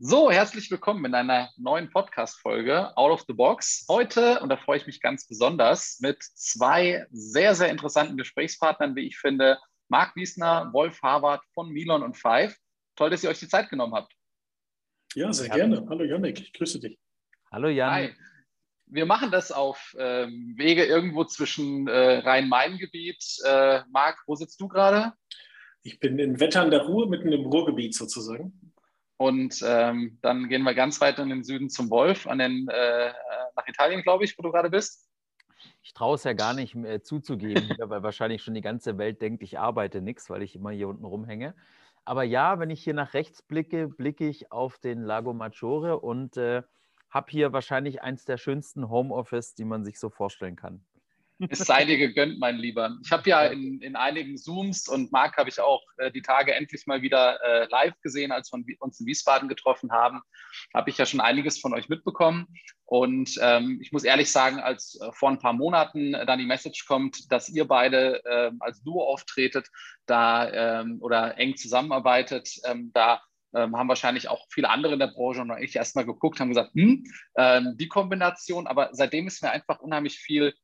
So, herzlich willkommen in einer neuen Podcast-Folge Out of the Box. Heute, und da freue ich mich ganz besonders, mit zwei sehr, sehr interessanten Gesprächspartnern, wie ich finde, Marc Wiesner, Wolf Harvard von Milon und Five. Toll, dass ihr euch die Zeit genommen habt. Ja, sehr gerne. Hallo Janik, ich grüße dich. Hallo Jan. Hi. Wir machen das auf ähm, Wege irgendwo zwischen äh, Rhein-Main-Gebiet. Äh, Marc, wo sitzt du gerade? Ich bin in Wettern der Ruhr, mitten im Ruhrgebiet sozusagen. Und ähm, dann gehen wir ganz weit in den Süden zum Wolf, an den, äh, nach Italien, glaube ich, wo du gerade bist. Ich traue es ja gar nicht äh, zuzugeben, weil wahrscheinlich schon die ganze Welt denkt, ich arbeite nichts, weil ich immer hier unten rumhänge. Aber ja, wenn ich hier nach rechts blicke, blicke ich auf den Lago Maggiore und äh, habe hier wahrscheinlich eins der schönsten Homeoffice, die man sich so vorstellen kann. Es sei dir gegönnt, mein Lieber. Ich habe ja in, in einigen Zooms und Marc habe ich auch äh, die Tage endlich mal wieder äh, live gesehen, als wir uns in Wiesbaden getroffen haben. Habe ich ja schon einiges von euch mitbekommen. Und ähm, ich muss ehrlich sagen, als äh, vor ein paar Monaten dann die Message kommt, dass ihr beide äh, als Duo auftretet, da ähm, oder eng zusammenarbeitet, ähm, da ähm, haben wahrscheinlich auch viele andere in der Branche und ich erstmal geguckt, haben gesagt, hm, ähm, die Kombination, aber seitdem ist mir einfach unheimlich viel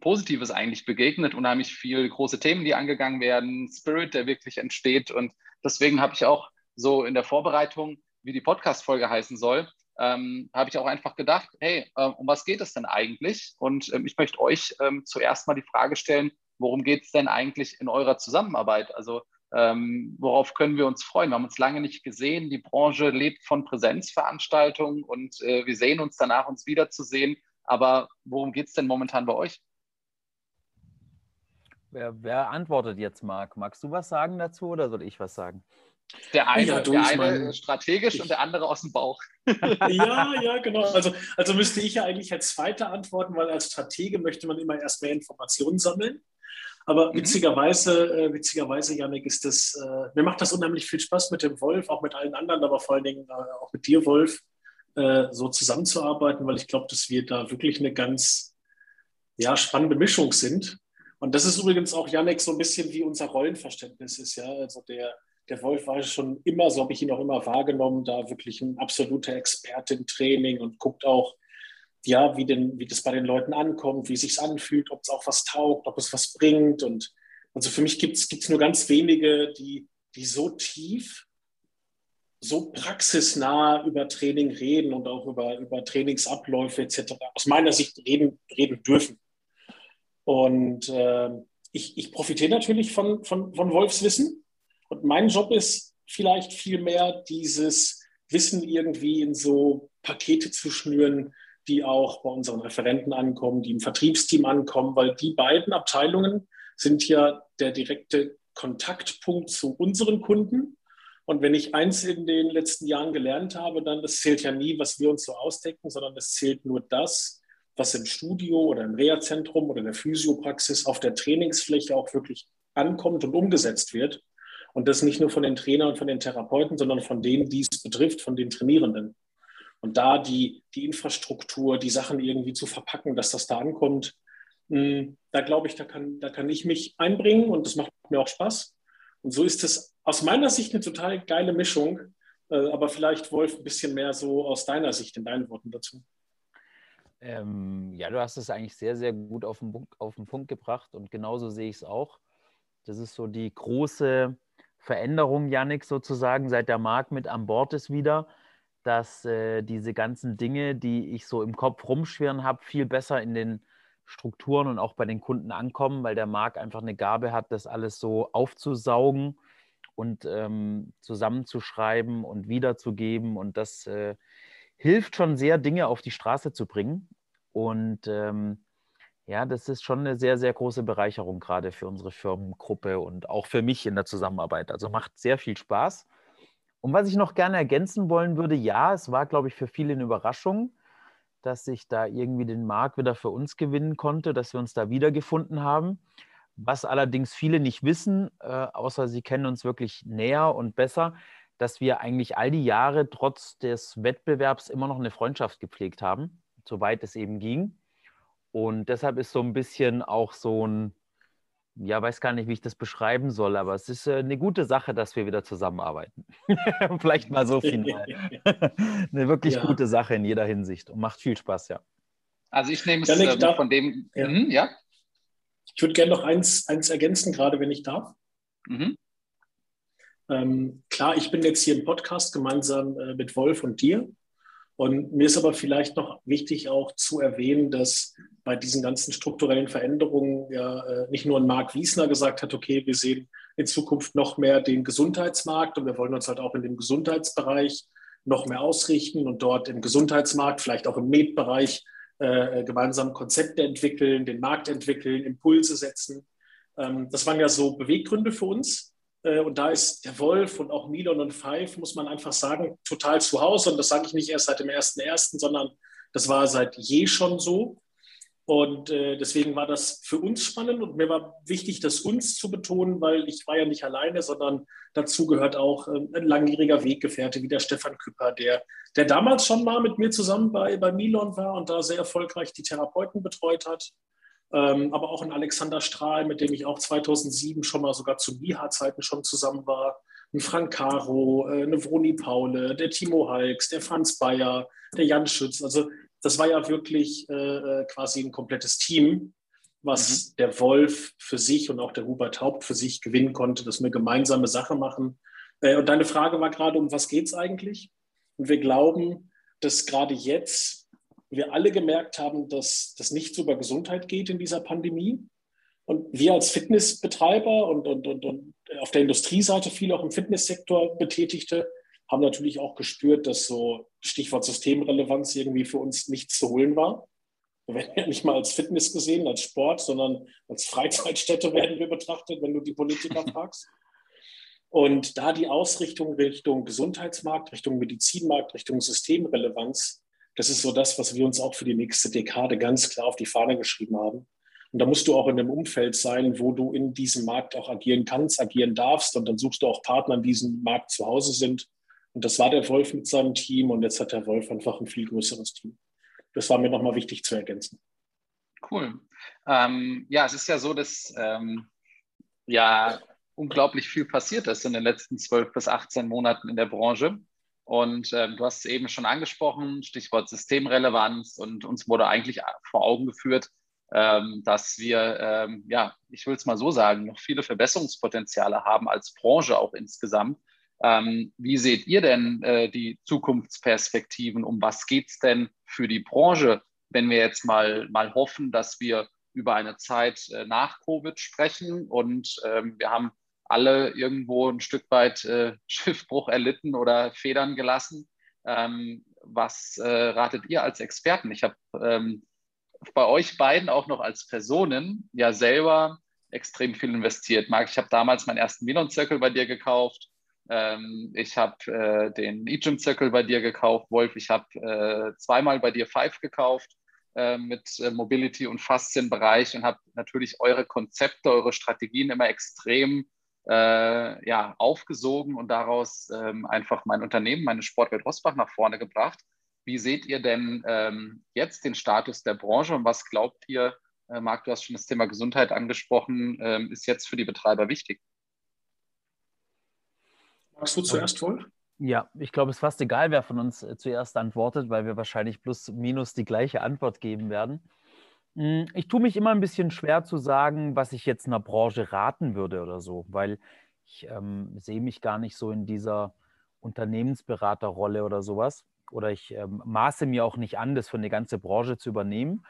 Positives eigentlich begegnet, unheimlich viel große Themen, die angegangen werden, Spirit, der wirklich entsteht. Und deswegen habe ich auch so in der Vorbereitung, wie die Podcast-Folge heißen soll, ähm, habe ich auch einfach gedacht, hey, äh, um was geht es denn eigentlich? Und ähm, ich möchte euch ähm, zuerst mal die Frage stellen, worum geht es denn eigentlich in eurer Zusammenarbeit? Also ähm, worauf können wir uns freuen? Wir haben uns lange nicht gesehen. Die Branche lebt von Präsenzveranstaltungen und äh, wir sehen uns danach, uns wiederzusehen. Aber worum geht es denn momentan bei euch? Wer, wer, antwortet jetzt, Marc? Magst du was sagen dazu oder soll ich was sagen? Der eine, ja, du, der eine meine, strategisch ich, und der andere aus dem Bauch. ja, ja, genau. Also, also müsste ich ja eigentlich als Zweiter antworten, weil als Stratege möchte man immer erst mehr Informationen sammeln. Aber mhm. witzigerweise, äh, witzigerweise, Janik, ist das, äh, mir macht das unheimlich viel Spaß mit dem Wolf, auch mit allen anderen, aber vor allen Dingen äh, auch mit dir, Wolf, äh, so zusammenzuarbeiten, weil ich glaube, dass wir da wirklich eine ganz ja, spannende Mischung sind. Und das ist übrigens auch, Janek, so ein bisschen wie unser Rollenverständnis ist. Ja? Also der, der Wolf war schon immer, so habe ich ihn auch immer wahrgenommen, da wirklich ein absoluter Experte im Training und guckt auch, ja, wie, denn, wie das bei den Leuten ankommt, wie sich anfühlt, ob es auch was taugt, ob es was bringt. Und also für mich gibt es nur ganz wenige, die, die so tief, so praxisnah über Training reden und auch über, über Trainingsabläufe etc. aus meiner Sicht reden, reden dürfen. Und äh, ich, ich profitiere natürlich von, von, von Wolfs Wissen. Und mein Job ist vielleicht viel mehr dieses Wissen irgendwie in so Pakete zu schnüren, die auch bei unseren Referenten ankommen, die im Vertriebsteam ankommen, weil die beiden Abteilungen sind ja der direkte Kontaktpunkt zu unseren Kunden. Und wenn ich eins in den letzten Jahren gelernt habe, dann es zählt ja nie, was wir uns so ausdecken, sondern es zählt nur das, was im Studio oder im Reha-Zentrum oder in der Physiopraxis auf der Trainingsfläche auch wirklich ankommt und umgesetzt wird. Und das nicht nur von den Trainern und von den Therapeuten, sondern von denen, die es betrifft, von den Trainierenden. Und da die, die Infrastruktur, die Sachen irgendwie zu verpacken, dass das da ankommt, hm, da glaube ich, da kann, da kann ich mich einbringen und das macht mir auch Spaß. Und so ist es aus meiner Sicht eine total geile Mischung. Äh, aber vielleicht, Wolf, ein bisschen mehr so aus deiner Sicht, in deinen Worten dazu. Ähm, ja, du hast es eigentlich sehr, sehr gut auf den, auf den Punkt gebracht und genauso sehe ich es auch. Das ist so die große Veränderung, Yannick, sozusagen, seit der Markt mit an Bord ist wieder, dass äh, diese ganzen Dinge, die ich so im Kopf rumschwirren habe, viel besser in den Strukturen und auch bei den Kunden ankommen, weil der Markt einfach eine Gabe hat, das alles so aufzusaugen und ähm, zusammenzuschreiben und wiederzugeben und das äh, hilft schon sehr, Dinge auf die Straße zu bringen. Und ähm, ja, das ist schon eine sehr, sehr große Bereicherung gerade für unsere Firmengruppe und auch für mich in der Zusammenarbeit. Also macht sehr viel Spaß. Und was ich noch gerne ergänzen wollen würde, ja, es war, glaube ich, für viele eine Überraschung, dass ich da irgendwie den Markt wieder für uns gewinnen konnte, dass wir uns da wiedergefunden haben. Was allerdings viele nicht wissen, äh, außer sie kennen uns wirklich näher und besser, dass wir eigentlich all die Jahre trotz des Wettbewerbs immer noch eine Freundschaft gepflegt haben, soweit es eben ging. Und deshalb ist so ein bisschen auch so ein, ja, weiß gar nicht, wie ich das beschreiben soll, aber es ist äh, eine gute Sache, dass wir wieder zusammenarbeiten. Vielleicht mal so final. eine wirklich ja. gute Sache in jeder Hinsicht und macht viel Spaß, ja. Also ich nehme es ähm, darf, von dem, ja. Mh, ja? Ich würde gerne noch eins, eins ergänzen, gerade wenn ich darf. Mhm. Ähm, klar, ich bin jetzt hier im Podcast gemeinsam äh, mit Wolf und dir. Und mir ist aber vielleicht noch wichtig auch zu erwähnen, dass bei diesen ganzen strukturellen Veränderungen ja äh, nicht nur ein Marc Wiesner gesagt hat, okay, wir sehen in Zukunft noch mehr den Gesundheitsmarkt und wir wollen uns halt auch in dem Gesundheitsbereich noch mehr ausrichten und dort im Gesundheitsmarkt, vielleicht auch im Med-Bereich äh, gemeinsam Konzepte entwickeln, den Markt entwickeln, Impulse setzen. Ähm, das waren ja so Beweggründe für uns. Äh, und da ist der Wolf und auch Milon und Five, muss man einfach sagen, total zu Hause. Und das sage ich nicht erst seit dem 1.1., sondern das war seit je schon so. Und äh, deswegen war das für uns spannend und mir war wichtig, das uns zu betonen, weil ich war ja nicht alleine, sondern dazu gehört auch äh, ein langjähriger Weggefährte wie der Stefan Küpper, der, der damals schon mal mit mir zusammen bei, bei Milon war und da sehr erfolgreich die Therapeuten betreut hat. Ähm, aber auch ein Alexander Strahl, mit dem ich auch 2007 schon mal sogar zu BIHA-Zeiten schon zusammen war. Ein Frank Caro, äh, eine Vroni Paule, der Timo Halks, der Franz Bayer, der Jan Schütz. Also das war ja wirklich äh, äh, quasi ein komplettes Team, was mhm. der Wolf für sich und auch der Hubert Haupt für sich gewinnen konnte, dass wir gemeinsame Sache machen. Äh, und deine Frage war gerade, um was geht es eigentlich? Und wir glauben, dass gerade jetzt wir alle gemerkt haben, dass das nichts über Gesundheit geht in dieser Pandemie. Und wir als Fitnessbetreiber und, und, und, und auf der Industrieseite viel auch im Fitnesssektor Betätigte haben natürlich auch gespürt, dass so Stichwort Systemrelevanz irgendwie für uns nichts zu holen war. Wir werden ja nicht mal als Fitness gesehen, als Sport, sondern als Freizeitstätte werden wir betrachtet, wenn du die Politiker fragst. Und da die Ausrichtung Richtung Gesundheitsmarkt, Richtung Medizinmarkt, Richtung Systemrelevanz das ist so das, was wir uns auch für die nächste Dekade ganz klar auf die Fahne geschrieben haben. Und da musst du auch in einem Umfeld sein, wo du in diesem Markt auch agieren kannst, agieren darfst. Und dann suchst du auch Partner, die in diesem Markt zu Hause sind. Und das war der Wolf mit seinem Team. Und jetzt hat der Wolf einfach ein viel größeres Team. Das war mir nochmal wichtig zu ergänzen. Cool. Ähm, ja, es ist ja so, dass ähm, ja unglaublich viel passiert ist in den letzten zwölf bis 18 Monaten in der Branche. Und ähm, du hast es eben schon angesprochen, Stichwort Systemrelevanz. Und uns wurde eigentlich vor Augen geführt, ähm, dass wir, ähm, ja, ich will es mal so sagen, noch viele Verbesserungspotenziale haben als Branche auch insgesamt. Ähm, wie seht ihr denn äh, die Zukunftsperspektiven? Um was geht es denn für die Branche, wenn wir jetzt mal, mal hoffen, dass wir über eine Zeit äh, nach Covid sprechen und ähm, wir haben alle irgendwo ein Stück weit äh, Schiffbruch erlitten oder Federn gelassen. Ähm, was äh, ratet ihr als Experten? Ich habe ähm, bei euch beiden auch noch als Personen ja selber extrem viel investiert. Marc, ich habe damals meinen ersten Milon-Zirkel bei dir gekauft. Ähm, ich habe äh, den E-Gym-Zirkel bei dir gekauft. Wolf, ich habe äh, zweimal bei dir Five gekauft äh, mit äh, Mobility- und Faszienbereich und habe natürlich eure Konzepte, eure Strategien immer extrem äh, ja, aufgesogen und daraus ähm, einfach mein Unternehmen, meine Sportwelt Rosbach nach vorne gebracht. Wie seht ihr denn ähm, jetzt den Status der Branche und was glaubt ihr, äh, Marc, du hast schon das Thema Gesundheit angesprochen, ähm, ist jetzt für die Betreiber wichtig? Magst du zuerst wohl? Ja, ich glaube, es ist fast egal, wer von uns äh, zuerst antwortet, weil wir wahrscheinlich plus minus die gleiche Antwort geben werden. Hm, ich tue mich immer ein bisschen schwer zu sagen, was ich jetzt einer Branche raten würde oder so, weil ich ähm, sehe mich gar nicht so in dieser Unternehmensberaterrolle oder sowas. Oder ich ähm, maße mir auch nicht an, das für eine ganze Branche zu übernehmen.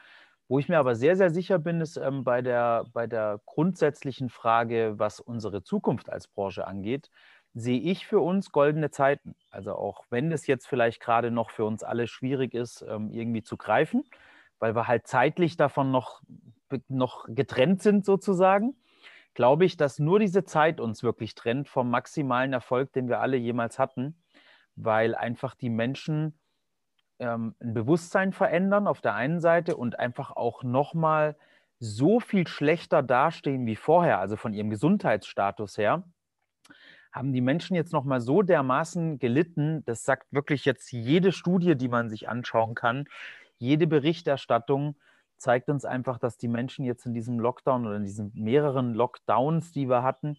Wo ich mir aber sehr, sehr sicher bin, ist ähm, bei, der, bei der grundsätzlichen Frage, was unsere Zukunft als Branche angeht, sehe ich für uns goldene Zeiten. Also auch wenn es jetzt vielleicht gerade noch für uns alle schwierig ist, ähm, irgendwie zu greifen, weil wir halt zeitlich davon noch, noch getrennt sind sozusagen, glaube ich, dass nur diese Zeit uns wirklich trennt vom maximalen Erfolg, den wir alle jemals hatten, weil einfach die Menschen ähm, ein Bewusstsein verändern auf der einen Seite und einfach auch nochmal so viel schlechter dastehen wie vorher, also von ihrem Gesundheitsstatus her, haben die Menschen jetzt nochmal so dermaßen gelitten, das sagt wirklich jetzt jede Studie, die man sich anschauen kann, jede Berichterstattung, zeigt uns einfach, dass die Menschen jetzt in diesem Lockdown oder in diesen mehreren Lockdowns, die wir hatten,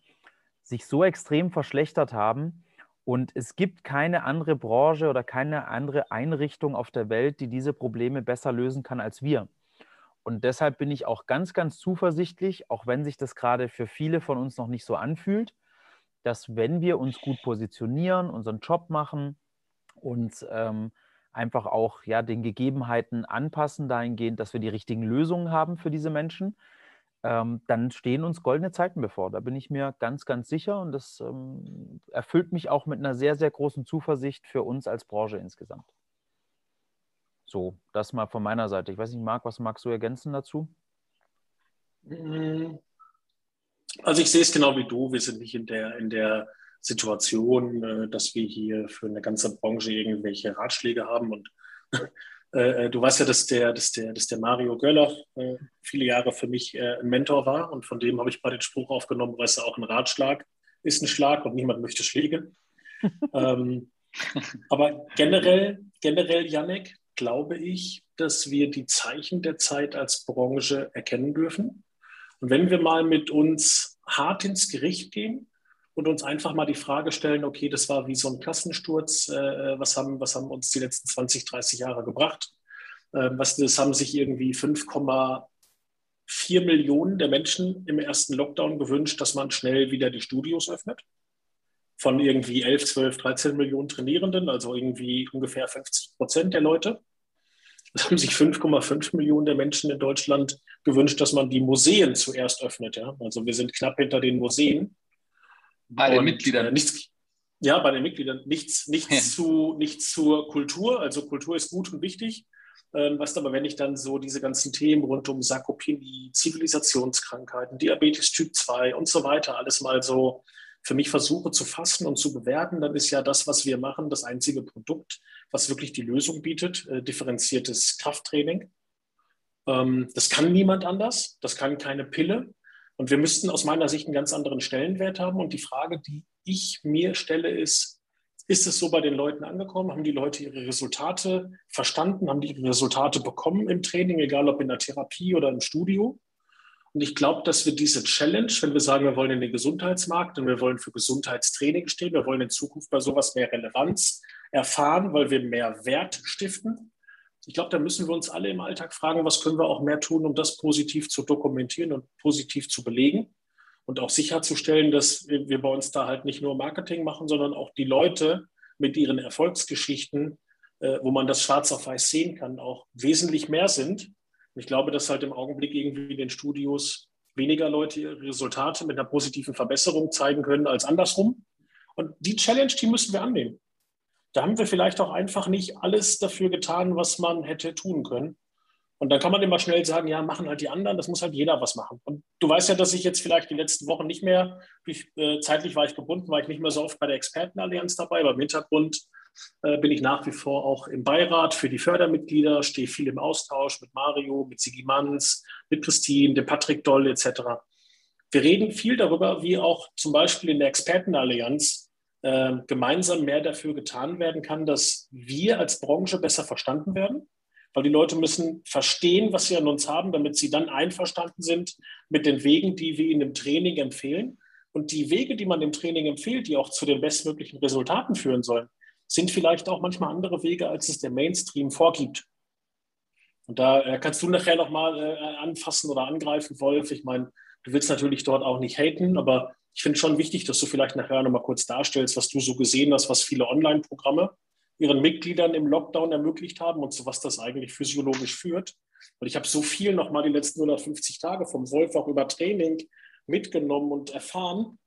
sich so extrem verschlechtert haben. Und es gibt keine andere Branche oder keine andere Einrichtung auf der Welt, die diese Probleme besser lösen kann als wir. Und deshalb bin ich auch ganz, ganz zuversichtlich, auch wenn sich das gerade für viele von uns noch nicht so anfühlt, dass wenn wir uns gut positionieren, unseren Job machen und ähm, einfach auch ja, den Gegebenheiten anpassen, dahingehend, dass wir die richtigen Lösungen haben für diese Menschen, ähm, dann stehen uns goldene Zeiten bevor. Da bin ich mir ganz, ganz sicher und das ähm, erfüllt mich auch mit einer sehr, sehr großen Zuversicht für uns als Branche insgesamt. So, das mal von meiner Seite. Ich weiß nicht, Marc, was magst du ergänzen dazu? Also ich sehe es genau wie du. Wir sind nicht in der, in der Situation, äh, dass wir hier für eine ganze Branche irgendwelche Ratschläge haben. Und äh, äh, du weißt ja, dass der, dass der, dass der Mario Göller äh, viele Jahre für mich äh, ein Mentor war. Und von dem habe ich mal den Spruch aufgenommen, weißt du, auch ein Ratschlag ist ein Schlag und niemand möchte Schläge. ähm, aber generell, generell, Janek, glaube ich, dass wir die Zeichen der Zeit als Branche erkennen dürfen. Und wenn wir mal mit uns hart ins Gericht gehen und uns einfach mal die Frage stellen, okay, das war wie so ein Klassensturz, äh, was, haben, was haben uns die letzten 20, 30 Jahre gebracht? Äh, was, das haben sich irgendwie 5,4 Millionen der Menschen im ersten Lockdown gewünscht, dass man schnell wieder die Studios öffnet. Von irgendwie 11, 12, 13 Millionen Trainierenden, also irgendwie ungefähr 50 Prozent der Leute. Es haben sich 5,5 Millionen der Menschen in Deutschland gewünscht, dass man die Museen zuerst öffnet. Ja? Also wir sind knapp hinter den Museen. Bei den Und, Mitgliedern. Äh, nichts, ja, bei den Mitgliedern. Nichts, nichts, ja. zu, nichts zur Kultur. Also Kultur ist gut und wichtig. Ähm, was aber, wenn ich dann so diese ganzen Themen rund um Sarkopenie, Zivilisationskrankheiten, Diabetes Typ 2 und so weiter alles mal so für mich versuche zu fassen und zu bewerten, dann ist ja das, was wir machen, das einzige Produkt, was wirklich die Lösung bietet, äh, differenziertes Krafttraining. Ähm, das kann niemand anders, das kann keine Pille. Und wir müssten aus meiner Sicht einen ganz anderen Stellenwert haben. Und die Frage, die ich mir stelle, ist, ist es so bei den Leuten angekommen? Haben die Leute ihre Resultate verstanden? Haben die ihre Resultate bekommen im Training, egal ob in der Therapie oder im Studio? Und ich glaube, dass wir diese Challenge, wenn wir sagen, wir wollen in den Gesundheitsmarkt und wir wollen für Gesundheitstraining stehen, wir wollen in Zukunft bei sowas mehr Relevanz erfahren, weil wir mehr Wert stiften. Ich glaube, da müssen wir uns alle im Alltag fragen, was können wir auch mehr tun, um das positiv zu dokumentieren und positiv zu belegen und auch sicherzustellen, dass wir bei uns da halt nicht nur Marketing machen, sondern auch die Leute mit ihren Erfolgsgeschichten, äh, wo man das schwarz auf weiß sehen kann, auch wesentlich mehr sind ich glaube, dass halt im Augenblick irgendwie in den Studios weniger Leute ihre Resultate mit einer positiven Verbesserung zeigen können als andersrum. Und die Challenge, die müssen wir annehmen. Da haben wir vielleicht auch einfach nicht alles dafür getan, was man hätte tun können. Und dann kann man immer schnell sagen, ja, machen halt die anderen, das muss halt jeder was machen. Und du weißt ja, dass ich jetzt vielleicht die letzten Wochen nicht mehr, äh, zeitlich war ich gebunden, war ich nicht mehr so oft bei der Expertenallianz dabei, aber im Hintergrund äh, bin ich nach wie vor auch im Beirat für die Fördermitglieder, stehe viel im Austausch mit Mario, mit Sigi Manns, mit Christine, dem Patrick Doll etc. Wir reden viel darüber, wie auch zum Beispiel in der Expertenallianz äh, gemeinsam mehr dafür getan werden kann, dass wir als Branche besser verstanden werden. Weil die Leute müssen verstehen, was sie an uns haben, damit sie dann einverstanden sind mit den Wegen, die wir ihnen im Training empfehlen. Und die Wege, die man im Training empfiehlt, die auch zu den bestmöglichen Resultaten führen sollen, sind vielleicht auch manchmal andere Wege, als es der Mainstream vorgibt. Und da äh, kannst du nachher nochmal äh, anfassen oder angreifen, Wolf. Ich meine, du willst natürlich dort auch nicht haten, aber ich finde schon wichtig, dass du vielleicht nachher nochmal kurz darstellst, was du so gesehen hast, was viele Online-Programme ihren Mitgliedern im Lockdown ermöglicht haben und zu was das eigentlich physiologisch führt. Und ich habe so viel nochmal die letzten 150 Tage vom Wolf auch über Training mitgenommen und erfahren.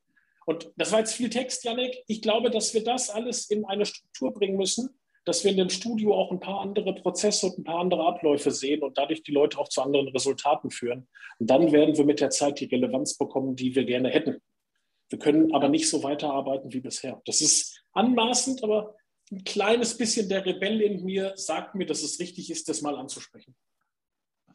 Und das war jetzt viel Text, Janik. Ich glaube, dass wir das alles in eine Struktur bringen müssen, dass wir in dem Studio auch ein paar andere Prozesse und ein paar andere Abläufe sehen und dadurch die Leute auch zu anderen Resultaten führen. Und dann werden wir mit der Zeit die Relevanz bekommen, die wir gerne hätten. Wir können aber nicht so weiterarbeiten wie bisher. Das ist anmaßend, aber ein kleines bisschen der Rebell in mir sagt mir, dass es richtig ist, das mal anzusprechen.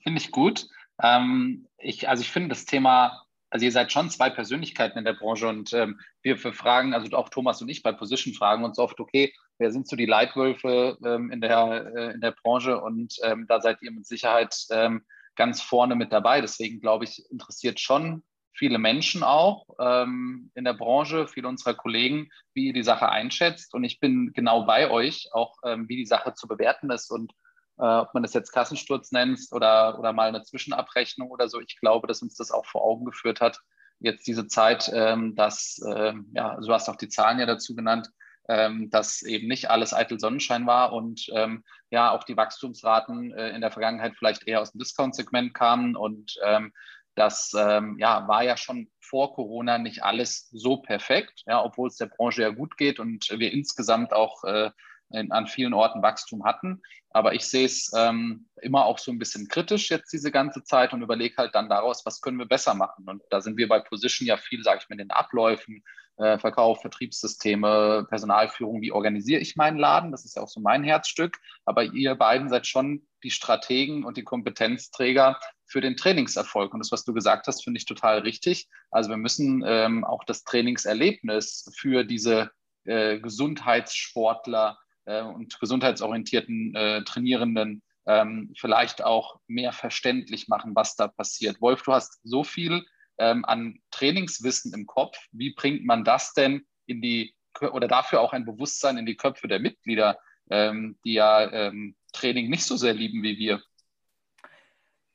Finde ich gut. Ähm, ich, also ich finde das Thema also ihr seid schon zwei Persönlichkeiten in der Branche und ähm, wir, fragen, also auch Thomas und ich bei Position fragen uns oft, okay, wer sind so die Leitwölfe ähm, in, der, äh, in der Branche und ähm, da seid ihr mit Sicherheit ähm, ganz vorne mit dabei. Deswegen glaube ich, interessiert schon viele Menschen auch ähm, in der Branche, viele unserer Kollegen, wie ihr die Sache einschätzt. Und ich bin genau bei euch, auch ähm, wie die Sache zu bewerten ist und äh, ob man das jetzt Kassensturz nennt oder, oder mal eine Zwischenabrechnung oder so. Ich glaube, dass uns das auch vor Augen geführt hat, jetzt diese Zeit, ähm, dass, ähm, ja, du hast auch die Zahlen ja dazu genannt, ähm, dass eben nicht alles eitel Sonnenschein war und ähm, ja auch die Wachstumsraten äh, in der Vergangenheit vielleicht eher aus dem Discount-Segment kamen und ähm, das ähm, ja, war ja schon vor Corona nicht alles so perfekt, ja, obwohl es der Branche ja gut geht und wir insgesamt auch äh, in, an vielen Orten Wachstum hatten. Aber ich sehe es ähm, immer auch so ein bisschen kritisch jetzt diese ganze Zeit und überlege halt dann daraus, was können wir besser machen. Und da sind wir bei Position ja viel, sage ich mal, in den Abläufen, äh, Verkauf, Vertriebssysteme, Personalführung, wie organisiere ich meinen Laden? Das ist ja auch so mein Herzstück. Aber ihr beiden seid schon die Strategen und die Kompetenzträger für den Trainingserfolg. Und das, was du gesagt hast, finde ich total richtig. Also wir müssen ähm, auch das Trainingserlebnis für diese äh, Gesundheitssportler äh, und gesundheitsorientierten äh, Trainierenden ähm, vielleicht auch mehr verständlich machen, was da passiert. Wolf, du hast so viel ähm, an Trainingswissen im Kopf. Wie bringt man das denn in die oder dafür auch ein Bewusstsein in die Köpfe der Mitglieder, ähm, die ja ähm, Training nicht so sehr lieben wie wir?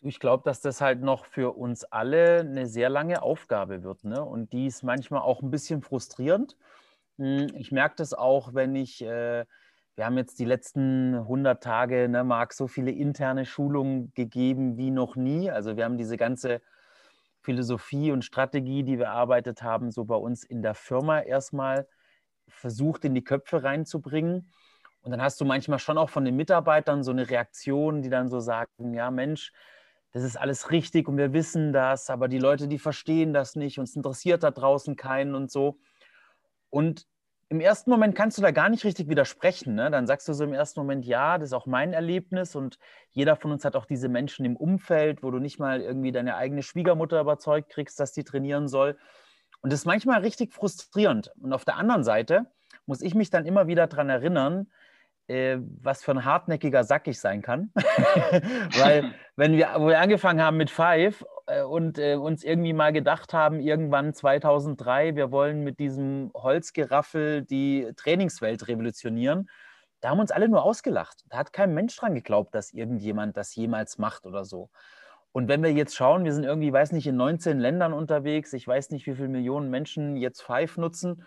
Ich glaube, dass das halt noch für uns alle eine sehr lange Aufgabe wird. Ne? Und die ist manchmal auch ein bisschen frustrierend. Hm, ich merke das auch, wenn ich, äh, wir haben jetzt die letzten 100 Tage, ne, Marc, so viele interne Schulungen gegeben wie noch nie. Also wir haben diese ganze Philosophie und Strategie, die wir erarbeitet haben, so bei uns in der Firma erstmal versucht in die Köpfe reinzubringen. Und dann hast du manchmal schon auch von den Mitarbeitern so eine Reaktion, die dann so sagen, ja Mensch, das ist alles richtig und wir wissen das, aber die Leute, die verstehen das nicht, uns interessiert da draußen keinen und so. Und im ersten Moment kannst du da gar nicht richtig widersprechen. Ne? Dann sagst du so im ersten Moment, ja, das ist auch mein Erlebnis und jeder von uns hat auch diese Menschen im Umfeld, wo du nicht mal irgendwie deine eigene Schwiegermutter überzeugt kriegst, dass die trainieren soll. Und das ist manchmal richtig frustrierend. Und auf der anderen Seite muss ich mich dann immer wieder daran erinnern, äh, was für ein hartnäckiger Sack ich sein kann. Weil, wenn wir, wo wir angefangen haben mit Five äh, und äh, uns irgendwie mal gedacht haben, irgendwann 2003, wir wollen mit diesem Holzgeraffel die Trainingswelt revolutionieren, da haben uns alle nur ausgelacht. Da hat kein Mensch dran geglaubt, dass irgendjemand das jemals macht oder so. Und wenn wir jetzt schauen, wir sind irgendwie, weiß nicht, in 19 Ländern unterwegs, ich weiß nicht, wie viele Millionen Menschen jetzt Five nutzen.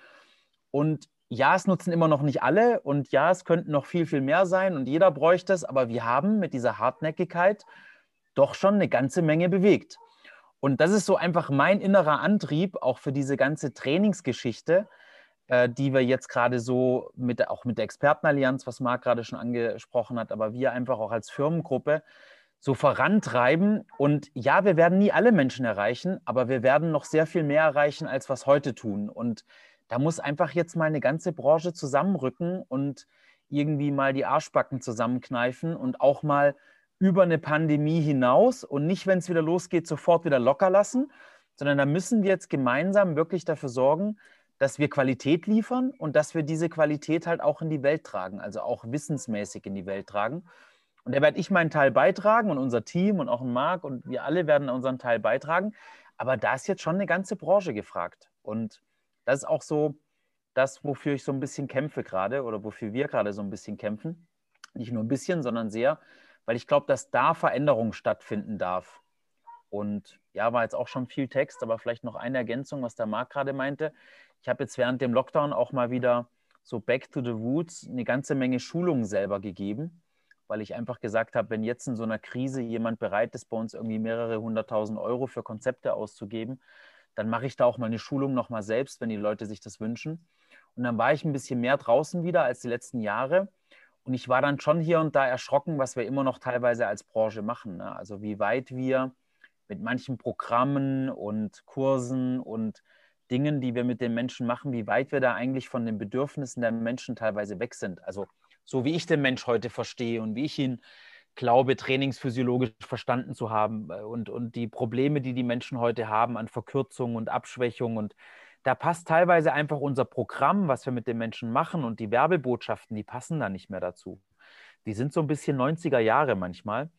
Und ja, es nutzen immer noch nicht alle und ja, es könnten noch viel, viel mehr sein und jeder bräuchte es, aber wir haben mit dieser Hartnäckigkeit doch schon eine ganze Menge bewegt. Und das ist so einfach mein innerer Antrieb, auch für diese ganze Trainingsgeschichte, äh, die wir jetzt gerade so mit, auch mit der Expertenallianz, was Marc gerade schon angesprochen hat, aber wir einfach auch als Firmengruppe so vorantreiben. Und ja, wir werden nie alle Menschen erreichen, aber wir werden noch sehr viel mehr erreichen, als was heute tun. Und da muss einfach jetzt mal eine ganze Branche zusammenrücken und irgendwie mal die Arschbacken zusammenkneifen und auch mal über eine Pandemie hinaus und nicht, wenn es wieder losgeht, sofort wieder locker lassen, sondern da müssen wir jetzt gemeinsam wirklich dafür sorgen, dass wir Qualität liefern und dass wir diese Qualität halt auch in die Welt tragen, also auch wissensmäßig in die Welt tragen. Und da werde ich meinen Teil beitragen und unser Team und auch Marc und wir alle werden unseren Teil beitragen. Aber da ist jetzt schon eine ganze Branche gefragt. Und das ist auch so das, wofür ich so ein bisschen kämpfe gerade oder wofür wir gerade so ein bisschen kämpfen. Nicht nur ein bisschen, sondern sehr, weil ich glaube, dass da Veränderung stattfinden darf. Und ja, war jetzt auch schon viel Text, aber vielleicht noch eine Ergänzung, was der Marc gerade meinte. Ich habe jetzt während dem Lockdown auch mal wieder so Back to the Roots eine ganze Menge Schulungen selber gegeben, weil ich einfach gesagt habe, wenn jetzt in so einer Krise jemand bereit ist, bei uns irgendwie mehrere hunderttausend Euro für Konzepte auszugeben, dann mache ich da auch mal eine Schulung nochmal selbst, wenn die Leute sich das wünschen. Und dann war ich ein bisschen mehr draußen wieder als die letzten Jahre. Und ich war dann schon hier und da erschrocken, was wir immer noch teilweise als Branche machen. Ne? Also wie weit wir mit manchen Programmen und Kursen und Dingen, die wir mit den Menschen machen, wie weit wir da eigentlich von den Bedürfnissen der Menschen teilweise weg sind. Also so wie ich den Mensch heute verstehe und wie ich ihn glaube, trainingsphysiologisch verstanden zu haben äh, und, und die Probleme, die die Menschen heute haben an Verkürzung und Abschwächung. Und da passt teilweise einfach unser Programm, was wir mit den Menschen machen und die Werbebotschaften, die passen da nicht mehr dazu. Die sind so ein bisschen 90er Jahre manchmal.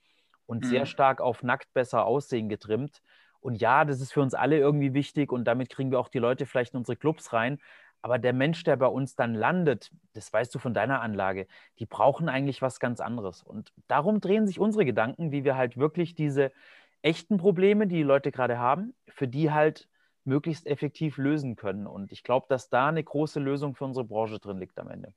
und mhm. sehr stark auf nackt besser aussehen getrimmt. Und ja, das ist für uns alle irgendwie wichtig und damit kriegen wir auch die Leute vielleicht in unsere Clubs rein. Aber der Mensch, der bei uns dann landet, das weißt du von deiner Anlage, die brauchen eigentlich was ganz anderes. Und darum drehen sich unsere Gedanken, wie wir halt wirklich diese echten Probleme, die die Leute gerade haben, für die halt möglichst effektiv lösen können. Und ich glaube, dass da eine große Lösung für unsere Branche drin liegt am Ende.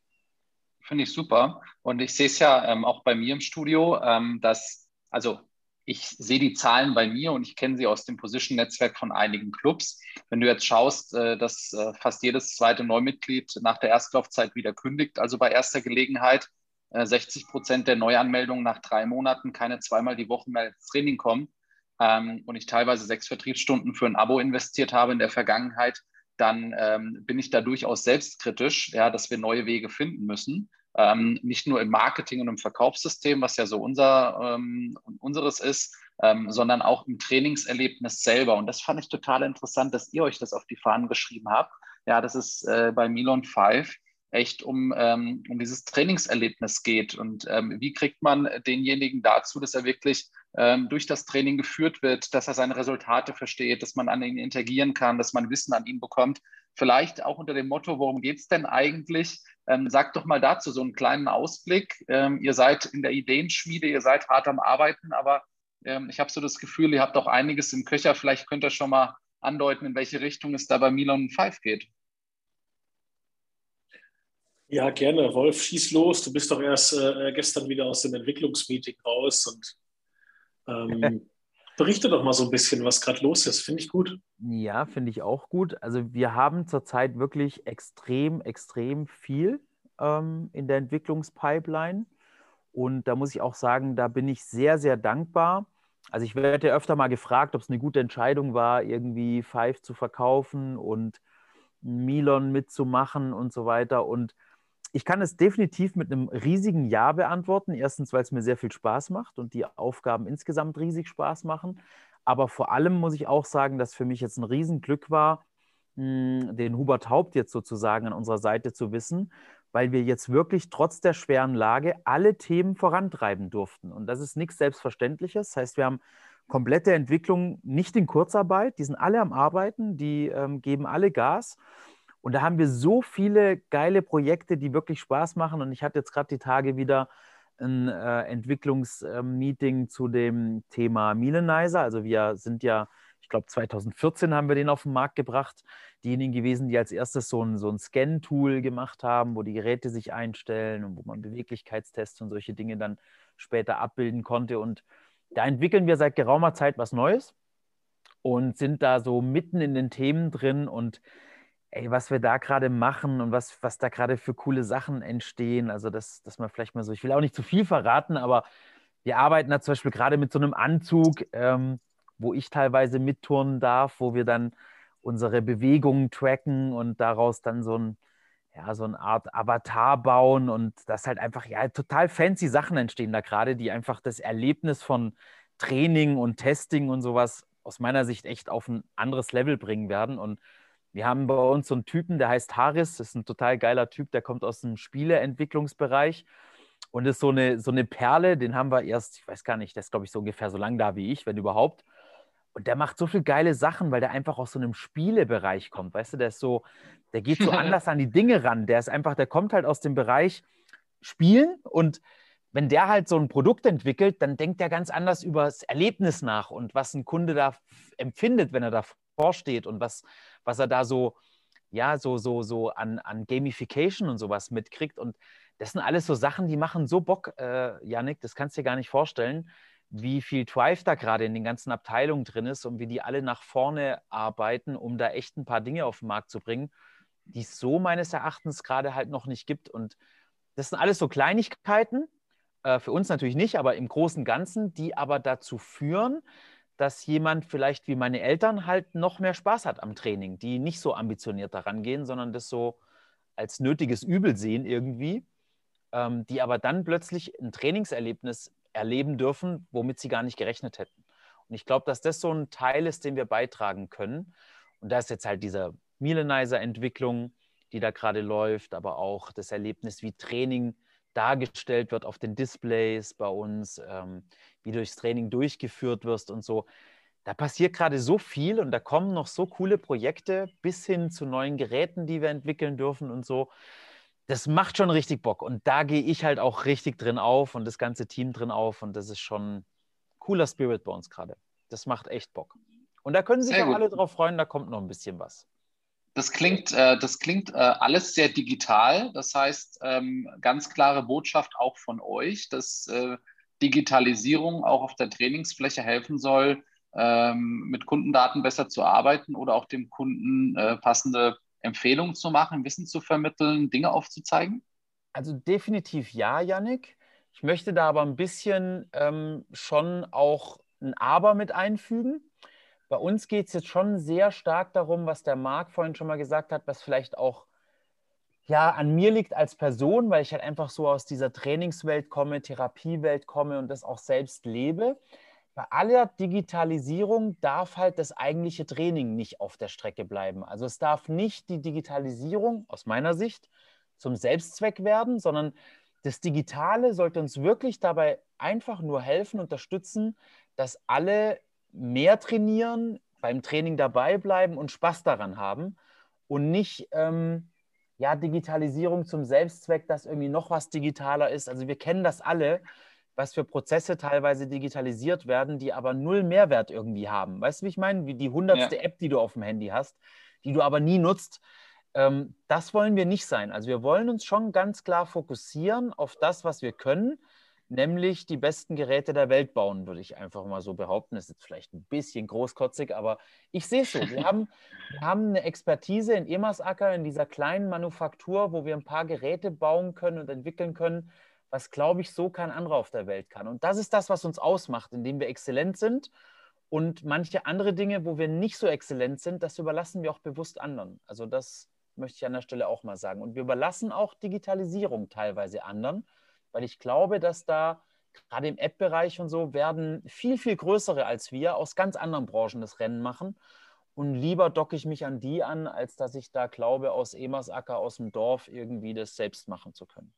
Finde ich super. Und ich sehe es ja ähm, auch bei mir im Studio, ähm, dass, also ich sehe die Zahlen bei mir und ich kenne sie aus dem Position-Netzwerk von einigen Clubs. Wenn du jetzt schaust, äh, dass äh, fast jedes zweite Neumitglied nach der Erstlaufzeit wieder kündigt, also bei erster Gelegenheit, 60 äh, Prozent der Neuanmeldungen nach drei Monaten keine zweimal die Woche mehr ins Training kommen, ähm, und ich teilweise sechs Vertriebsstunden für ein Abo investiert habe in der Vergangenheit, dann ähm, bin ich da durchaus selbstkritisch, ja, dass wir neue Wege finden müssen. Ähm, nicht nur im Marketing und im Verkaufssystem, was ja so unser, ähm, unseres ist, ähm, sondern auch im Trainingserlebnis selber. Und das fand ich total interessant, dass ihr euch das auf die Fahnen geschrieben habt. Ja, das ist äh, bei Milon 5 echt um, ähm, um dieses Trainingserlebnis geht. Und ähm, wie kriegt man denjenigen dazu, dass er wirklich durch das Training geführt wird, dass er seine Resultate versteht, dass man an ihn interagieren kann, dass man Wissen an ihn bekommt. Vielleicht auch unter dem Motto, worum geht es denn eigentlich? Ähm, sagt doch mal dazu so einen kleinen Ausblick. Ähm, ihr seid in der Ideenschmiede, ihr seid hart am Arbeiten, aber ähm, ich habe so das Gefühl, ihr habt auch einiges im Köcher. Vielleicht könnt ihr schon mal andeuten, in welche Richtung es da bei Milan 5 geht. Ja, gerne. Wolf, schieß los. Du bist doch erst äh, gestern wieder aus dem Entwicklungsmeeting raus und ähm, berichte doch mal so ein bisschen, was gerade los ist. Finde ich gut. Ja, finde ich auch gut. Also wir haben zurzeit wirklich extrem, extrem viel ähm, in der Entwicklungspipeline. Und da muss ich auch sagen, da bin ich sehr, sehr dankbar. Also ich werde ja öfter mal gefragt, ob es eine gute Entscheidung war, irgendwie Five zu verkaufen und Milon mitzumachen und so weiter. Und ich kann es definitiv mit einem riesigen Ja beantworten. Erstens, weil es mir sehr viel Spaß macht und die Aufgaben insgesamt riesig Spaß machen. Aber vor allem muss ich auch sagen, dass für mich jetzt ein Riesenglück war, hm, den Hubert Haupt jetzt sozusagen an unserer Seite zu wissen, weil wir jetzt wirklich trotz der schweren Lage alle Themen vorantreiben durften. Und das ist nichts Selbstverständliches. Das heißt, wir haben komplette Entwicklung nicht in Kurzarbeit, die sind alle am Arbeiten, die ähm, geben alle Gas. Und da haben wir so viele geile Projekte, die wirklich Spaß machen. Und ich hatte jetzt gerade die Tage wieder ein äh, Entwicklungsmeeting äh, zu dem Thema Milenizer. Also wir sind ja, ich glaube 2014 haben wir den auf den Markt gebracht. Diejenigen gewesen, die als erstes so ein, so ein Scan-Tool gemacht haben, wo die Geräte sich einstellen und wo man Beweglichkeitstests und solche Dinge dann später abbilden konnte. Und da entwickeln wir seit geraumer Zeit was Neues und sind da so mitten in den Themen drin und ey, was wir da gerade machen und was, was da gerade für coole Sachen entstehen. Also, dass, dass man vielleicht mal so, ich will auch nicht zu viel verraten, aber wir arbeiten da zum Beispiel gerade mit so einem Anzug, ähm, wo ich teilweise mitturnen darf, wo wir dann unsere Bewegungen tracken und daraus dann so ein, ja, so eine Art Avatar bauen und das halt einfach, ja, total fancy Sachen entstehen da gerade, die einfach das Erlebnis von Training und Testing und sowas aus meiner Sicht echt auf ein anderes Level bringen werden und wir haben bei uns so einen Typen, der heißt Haris, das ist ein total geiler Typ, der kommt aus dem Spieleentwicklungsbereich und ist so eine, so eine Perle, den haben wir erst, ich weiß gar nicht, der ist glaube ich so ungefähr so lang da wie ich, wenn überhaupt. Und der macht so viele geile Sachen, weil der einfach aus so einem Spielebereich kommt, weißt du, der ist so, der geht so anders an die Dinge ran, der ist einfach, der kommt halt aus dem Bereich Spielen und wenn der halt so ein Produkt entwickelt, dann denkt er ganz anders über das Erlebnis nach und was ein Kunde da empfindet, wenn er davor steht und was, was er da so, ja, so, so, so an, an Gamification und sowas mitkriegt. Und das sind alles so Sachen, die machen so Bock, äh, Yannick, das kannst du dir gar nicht vorstellen, wie viel Drive da gerade in den ganzen Abteilungen drin ist und wie die alle nach vorne arbeiten, um da echt ein paar Dinge auf den Markt zu bringen, die es so meines Erachtens gerade halt noch nicht gibt. Und das sind alles so Kleinigkeiten, äh, für uns natürlich nicht, aber im Großen und Ganzen, die aber dazu führen, dass jemand vielleicht wie meine Eltern halt noch mehr Spaß hat am Training, die nicht so ambitioniert daran gehen, sondern das so als nötiges Übel sehen irgendwie, ähm, die aber dann plötzlich ein Trainingserlebnis erleben dürfen, womit sie gar nicht gerechnet hätten. Und ich glaube, dass das so ein Teil ist, den wir beitragen können. Und da ist jetzt halt diese Milenizer-Entwicklung, die da gerade läuft, aber auch das Erlebnis, wie Training dargestellt wird auf den Displays bei uns, ähm, wie du durchs Training durchgeführt wirst und so. Da passiert gerade so viel und da kommen noch so coole Projekte bis hin zu neuen Geräten, die wir entwickeln dürfen und so. Das macht schon richtig Bock und da gehe ich halt auch richtig drin auf und das ganze Team drin auf und das ist schon cooler Spirit bei uns gerade. Das macht echt Bock. Und da können sich Sehr auch gut. alle drauf freuen, da kommt noch ein bisschen was. Das klingt, äh, das klingt äh, alles sehr digital. Das heißt, ähm, ganz klare Botschaft auch von euch, dass äh, Digitalisierung auch auf der Trainingsfläche helfen soll, ähm, mit Kundendaten besser zu arbeiten oder auch dem Kunden äh, passende Empfehlungen zu machen, Wissen zu vermitteln, Dinge aufzuzeigen? Also definitiv ja, Yannick. Ich möchte da aber ein bisschen ähm, schon auch ein Aber mit einfügen. Bei uns geht es jetzt schon sehr stark darum, was der Marc vorhin schon mal gesagt hat, was vielleicht auch ja, an mir liegt als Person, weil ich halt einfach so aus dieser Trainingswelt komme, Therapiewelt komme und das auch selbst lebe. Bei aller Digitalisierung darf halt das eigentliche Training nicht auf der Strecke bleiben. Also es darf nicht die Digitalisierung aus meiner Sicht zum Selbstzweck werden, sondern das Digitale sollte uns wirklich dabei einfach nur helfen, unterstützen, dass alle mehr trainieren, beim Training dabei bleiben und Spaß daran haben und nicht ähm, ja, Digitalisierung zum Selbstzweck, dass irgendwie noch was digitaler ist. Also wir kennen das alle, was für Prozesse teilweise digitalisiert werden, die aber null Mehrwert irgendwie haben. Weißt du, wie ich meine? Wie die hundertste ja. App, die du auf dem Handy hast, die du aber nie nutzt. Ähm, das wollen wir nicht sein. Also wir wollen uns schon ganz klar fokussieren auf das, was wir können nämlich die besten Geräte der Welt bauen, würde ich einfach mal so behaupten. Das ist jetzt vielleicht ein bisschen großkotzig, aber ich sehe es so. Wir haben, wir haben eine Expertise in Emersacker, in dieser kleinen Manufaktur, wo wir ein paar Geräte bauen können und entwickeln können, was, glaube ich, so kein anderer auf der Welt kann. Und das ist das, was uns ausmacht, indem wir exzellent sind. Und manche andere Dinge, wo wir nicht so exzellent sind, das überlassen wir auch bewusst anderen. Also das möchte ich an der Stelle auch mal sagen. Und wir überlassen auch Digitalisierung teilweise anderen weil ich glaube, dass da gerade im App-Bereich und so werden viel, viel größere als wir aus ganz anderen Branchen das Rennen machen. Und lieber docke ich mich an die an, als dass ich da glaube, aus Emersacker, aus dem Dorf irgendwie das selbst machen zu können.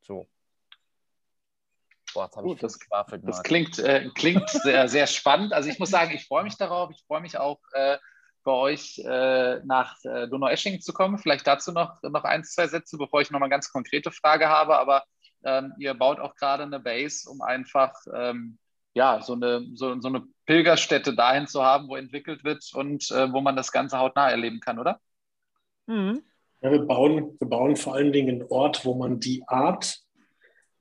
So. Boah, jetzt Gut, ich das, das klingt, äh, klingt sehr, sehr spannend. Also ich muss sagen, ich freue mich darauf. Ich freue mich auch, äh, bei euch äh, nach äh, Donaueschingen zu kommen. Vielleicht dazu noch, noch ein, zwei Sätze, bevor ich noch mal eine ganz konkrete Frage habe. Aber ähm, ihr baut auch gerade eine Base, um einfach ähm, ja, so, eine, so, so eine Pilgerstätte dahin zu haben, wo entwickelt wird und äh, wo man das Ganze hautnah erleben kann, oder? Mhm. Ja, wir bauen, wir bauen vor allen Dingen einen Ort, wo man die Art,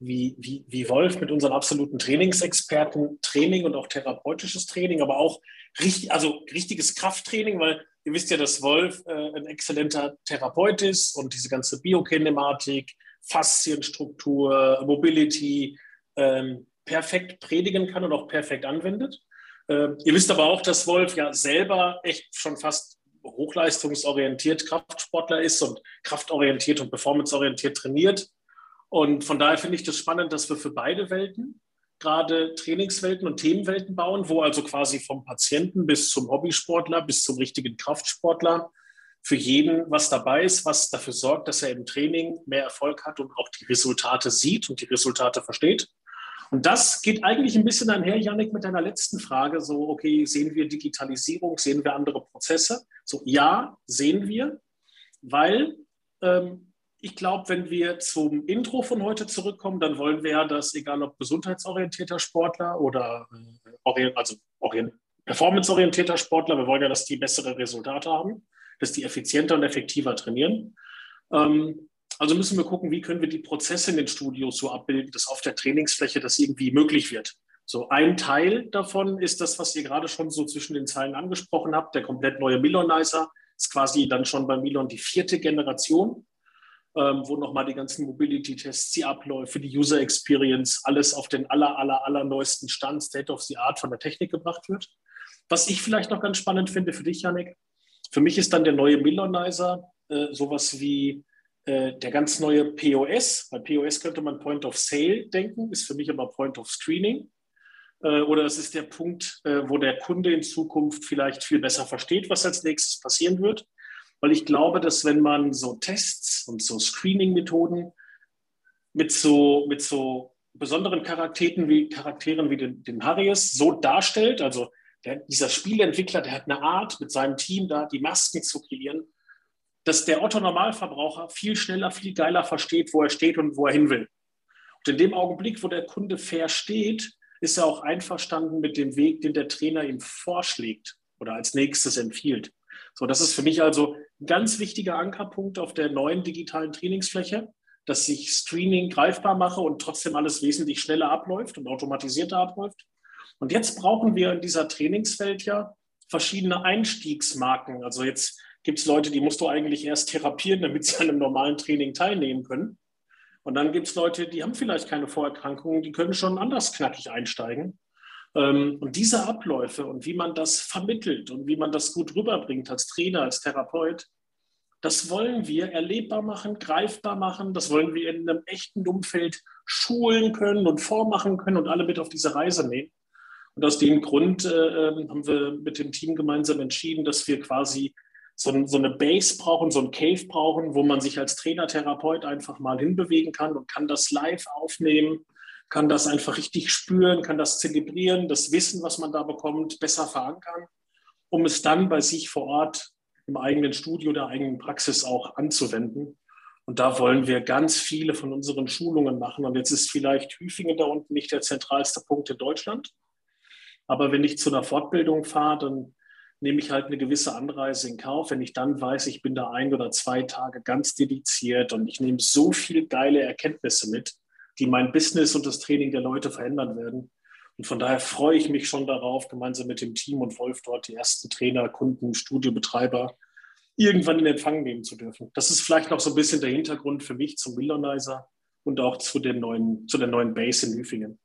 wie, wie, wie Wolf mit unseren absoluten Trainingsexperten Training und auch therapeutisches Training, aber auch richtig, also richtiges Krafttraining, weil ihr wisst ja, dass Wolf äh, ein exzellenter Therapeut ist und diese ganze Biokinematik, Faszienstruktur, Mobility ähm, perfekt predigen kann und auch perfekt anwendet. Äh, ihr wisst aber auch, dass Wolf ja selber echt schon fast hochleistungsorientiert Kraftsportler ist und kraftorientiert und performanceorientiert trainiert. Und von daher finde ich das spannend, dass wir für beide Welten gerade Trainingswelten und Themenwelten bauen, wo also quasi vom Patienten bis zum Hobbysportler, bis zum richtigen Kraftsportler für jeden was dabei ist, was dafür sorgt, dass er im Training mehr Erfolg hat und auch die Resultate sieht und die Resultate versteht. Und das geht eigentlich ein bisschen einher, Janik, mit deiner letzten Frage. So, okay, sehen wir Digitalisierung, sehen wir andere Prozesse? So, ja, sehen wir, weil ähm, ich glaube, wenn wir zum Intro von heute zurückkommen, dann wollen wir ja, dass egal ob gesundheitsorientierter Sportler oder äh, also performanceorientierter Sportler, wir wollen ja, dass die bessere Resultate haben, dass die effizienter und effektiver trainieren. Ähm, also müssen wir gucken, wie können wir die Prozesse in den Studios so abbilden, dass auf der Trainingsfläche das irgendwie möglich wird. So ein Teil davon ist das, was ihr gerade schon so zwischen den Zeilen angesprochen habt, der komplett neue Milonizer ist quasi dann schon bei Milon die vierte Generation ähm, wo nochmal die ganzen Mobility-Tests, die Abläufe, die User Experience, alles auf den aller, aller, aller neuesten Stand, State of the Art von der Technik gebracht wird. Was ich vielleicht noch ganz spannend finde für dich, Janik, für mich ist dann der neue Millonizer äh, sowas wie äh, der ganz neue POS. Bei POS könnte man Point of Sale denken, ist für mich aber Point of Screening. Äh, oder es ist der Punkt, äh, wo der Kunde in Zukunft vielleicht viel besser versteht, was als nächstes passieren wird weil ich glaube, dass wenn man so Tests und so Screening-Methoden mit so, mit so besonderen Charakteren wie, Charakteren wie den, den Harrius so darstellt. Also der, dieser Spieleentwickler, der hat eine Art, mit seinem Team da die Masken zu kreieren, dass der Otto-Normalverbraucher viel schneller, viel geiler versteht, wo er steht und wo er hin will. Und in dem Augenblick, wo der Kunde fair steht, ist er auch einverstanden mit dem Weg, den der Trainer ihm vorschlägt oder als nächstes empfiehlt. So, das ist für mich also ein ganz wichtiger Ankerpunkt auf der neuen digitalen Trainingsfläche, dass ich Streaming greifbar mache und trotzdem alles wesentlich schneller abläuft und automatisierter abläuft. Und jetzt brauchen wir in dieser Trainingswelt ja verschiedene Einstiegsmarken. Also jetzt gibt es Leute, die musst du eigentlich erst therapieren, damit sie an einem normalen Training teilnehmen können. Und dann gibt es Leute, die haben vielleicht keine Vorerkrankungen, die können schon anders knackig einsteigen. Ähm, und diese Abläufe und wie man das vermittelt und wie man das gut rüberbringt als Trainer, als Therapeut, das wollen wir erlebbar machen, greifbar machen. Das wollen wir in einem echten Umfeld schulen können und vormachen können und alle mit auf diese Reise nehmen. Und aus dem Grund äh, ähm, haben wir mit dem Team gemeinsam entschieden, dass wir quasi so, so, eine Base brauchen, so ein Cave brauchen, wo man sich als Trainer, Therapeut einfach mal hinbewegen kann und kann das live aufnehmen, kann das einfach richtig spüren, kann das zelebrieren, das Wissen, was man da bekommt, besser verankern, um es dann bei sich vor Ort im eigenen Studio, der eigenen Praxis auch anzuwenden. Und da wollen wir ganz viele von unseren Schulungen machen. Und jetzt ist vielleicht Hüfingen da unten nicht der zentralste Punkt in Deutschland. Aber wenn ich zu einer Fortbildung fahre, dann nehme ich halt eine gewisse Anreise in Kauf, wenn ich dann weiß, ich bin da ein oder zwei Tage ganz dediziert und ich nehme so viele geile Erkenntnisse mit, die mein Business und das Training der Leute verändern werden. Und von daher freue ich mich schon darauf, gemeinsam mit dem Team und Wolf dort die ersten Trainer, Kunden, Studiobetreiber irgendwann in Empfang nehmen zu dürfen. Das ist vielleicht noch so ein bisschen der Hintergrund für mich zum Wildonizer und auch zu, den neuen, zu der neuen Base in Hüfingen.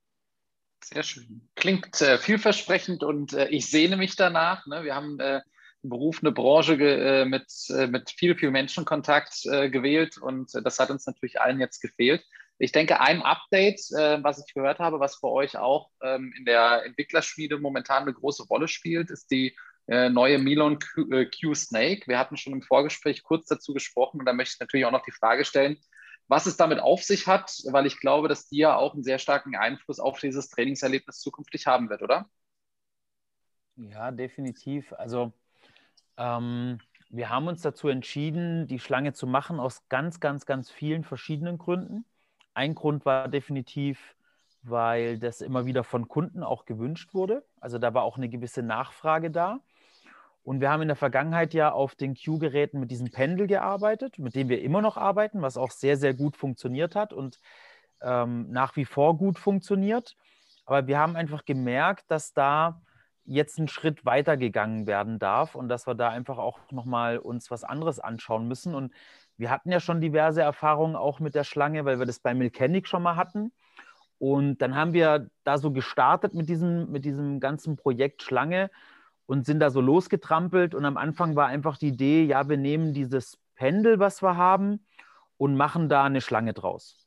Sehr schön. Klingt äh, vielversprechend und äh, ich sehne mich danach. Ne? Wir haben äh, einen Beruf, eine Branche äh, mit, äh, mit viel, viel Menschenkontakt äh, gewählt und das hat uns natürlich allen jetzt gefehlt. Ich denke, ein Update, was ich gehört habe, was bei euch auch ähm, in der Entwicklerschmiede momentan eine große Rolle spielt, ist die neue Milon Q, Q Snake. Wir hatten schon im Vorgespräch kurz dazu gesprochen und da möchte ich natürlich auch noch die Frage stellen, was es damit auf sich hat, weil ich glaube, dass die ja auch einen sehr starken Einfluss auf dieses Trainingserlebnis zukünftig haben wird, oder? Ja, definitiv. Also ähm, wir haben uns dazu entschieden, die Schlange zu machen aus ganz, ganz, ganz vielen verschiedenen Gründen. Ein Grund war definitiv, weil das immer wieder von Kunden auch gewünscht wurde. Also da war auch eine gewisse Nachfrage da. Und wir haben in der Vergangenheit ja auf den Q-Geräten mit diesem Pendel gearbeitet, mit dem wir immer noch arbeiten, was auch sehr, sehr gut funktioniert hat und ähm, nach wie vor gut funktioniert. Aber wir haben einfach gemerkt, dass da jetzt ein Schritt weiter gegangen werden darf und dass wir da einfach auch nochmal uns was anderes anschauen müssen. Und wir hatten ja schon diverse Erfahrungen auch mit der Schlange, weil wir das bei Milkenic schon mal hatten. Und dann haben wir da so gestartet mit diesem, mit diesem ganzen Projekt Schlange und sind da so losgetrampelt. Und am Anfang war einfach die Idee, ja, wir nehmen dieses Pendel, was wir haben, und machen da eine Schlange draus.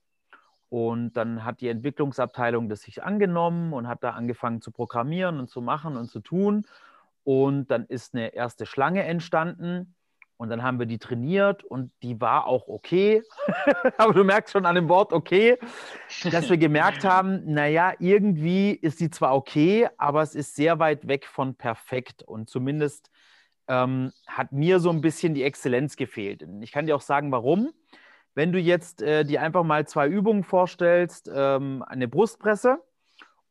Und dann hat die Entwicklungsabteilung das sich angenommen und hat da angefangen zu programmieren und zu machen und zu tun. Und dann ist eine erste Schlange entstanden. Und dann haben wir die trainiert und die war auch okay. Aber du merkst schon an dem Wort okay, dass wir gemerkt haben, naja, irgendwie ist sie zwar okay, aber es ist sehr weit weg von perfekt. Und zumindest ähm, hat mir so ein bisschen die Exzellenz gefehlt. Ich kann dir auch sagen, warum. Wenn du jetzt äh, dir einfach mal zwei Übungen vorstellst, ähm, eine Brustpresse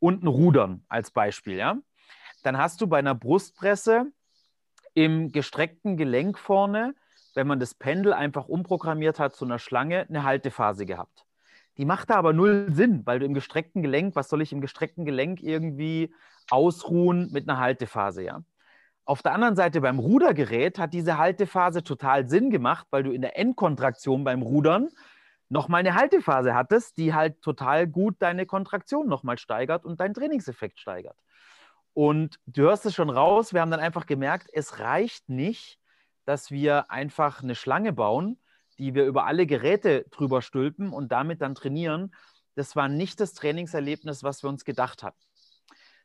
und ein Rudern als Beispiel, ja, dann hast du bei einer Brustpresse im gestreckten Gelenk vorne, wenn man das Pendel einfach umprogrammiert hat zu einer Schlange, eine Haltephase gehabt. Die macht da aber null Sinn, weil du im gestreckten Gelenk, was soll ich im gestreckten Gelenk irgendwie ausruhen mit einer Haltephase, ja? Auf der anderen Seite beim Rudergerät hat diese Haltephase total Sinn gemacht, weil du in der Endkontraktion beim Rudern nochmal eine Haltephase hattest, die halt total gut deine Kontraktion nochmal steigert und deinen Trainingseffekt steigert. Und du hörst es schon raus, wir haben dann einfach gemerkt, es reicht nicht, dass wir einfach eine Schlange bauen, die wir über alle Geräte drüber stülpen und damit dann trainieren. Das war nicht das Trainingserlebnis, was wir uns gedacht hatten.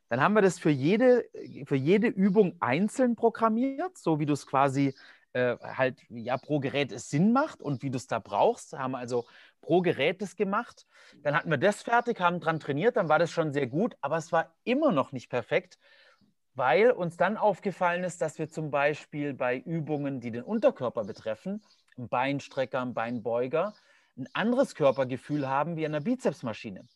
Dann haben wir das für jede, für jede Übung einzeln programmiert, so wie du es quasi äh, halt ja pro Gerät es Sinn macht und wie du es da brauchst. Haben also pro Gerät das gemacht. Dann hatten wir das fertig, haben dran trainiert, dann war das schon sehr gut, aber es war immer noch nicht perfekt, weil uns dann aufgefallen ist, dass wir zum Beispiel bei Übungen, die den Unterkörper betreffen, ein Beinstrecker, ein Beinbeuger, ein anderes Körpergefühl haben wie an der Bizepsmaschine.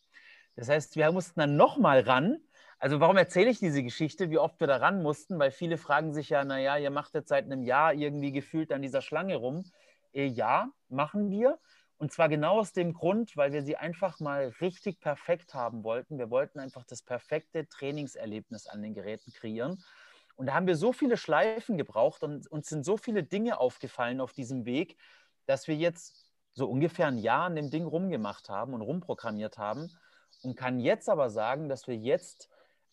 Das heißt, wir mussten dann nochmal ran. Also warum erzähle ich diese Geschichte, wie oft wir da ran mussten? Weil viele fragen sich ja, naja, ihr macht jetzt seit einem Jahr irgendwie gefühlt an dieser Schlange rum. Äh, ja, machen wir. Und zwar genau aus dem Grund, weil wir sie einfach mal richtig perfekt haben wollten. Wir wollten einfach das perfekte Trainingserlebnis an den Geräten kreieren. Und da haben wir so viele Schleifen gebraucht und uns sind so viele Dinge aufgefallen auf diesem Weg, dass wir jetzt so ungefähr ein Jahr an dem Ding rumgemacht haben und rumprogrammiert haben und kann jetzt aber sagen, dass wir jetzt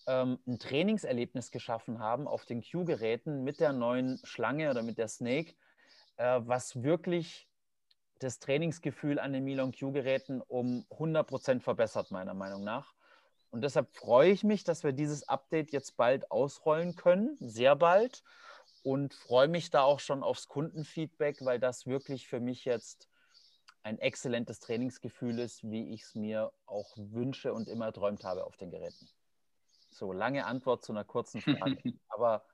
ähm, ein Trainingserlebnis geschaffen haben auf den Q-Geräten mit der neuen Schlange oder mit der Snake, äh, was wirklich das Trainingsgefühl an den Milon Q-Geräten um 100% verbessert, meiner Meinung nach. Und deshalb freue ich mich, dass wir dieses Update jetzt bald ausrollen können, sehr bald. Und freue mich da auch schon aufs Kundenfeedback, weil das wirklich für mich jetzt ein exzellentes Trainingsgefühl ist, wie ich es mir auch wünsche und immer träumt habe auf den Geräten. So, lange Antwort zu einer kurzen Frage. Aber.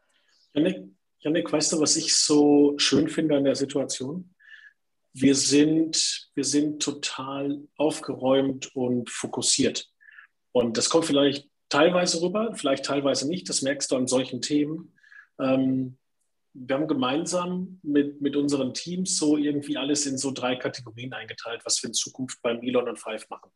Janik, Janik, weißt du, was ich so schön finde an der Situation? Wir sind, wir sind total aufgeräumt und fokussiert. Und das kommt vielleicht teilweise rüber, vielleicht teilweise nicht. Das merkst du an solchen Themen. Ähm, wir haben gemeinsam mit, mit unseren Teams so irgendwie alles in so drei Kategorien eingeteilt, was wir in Zukunft bei Milon und Five machen.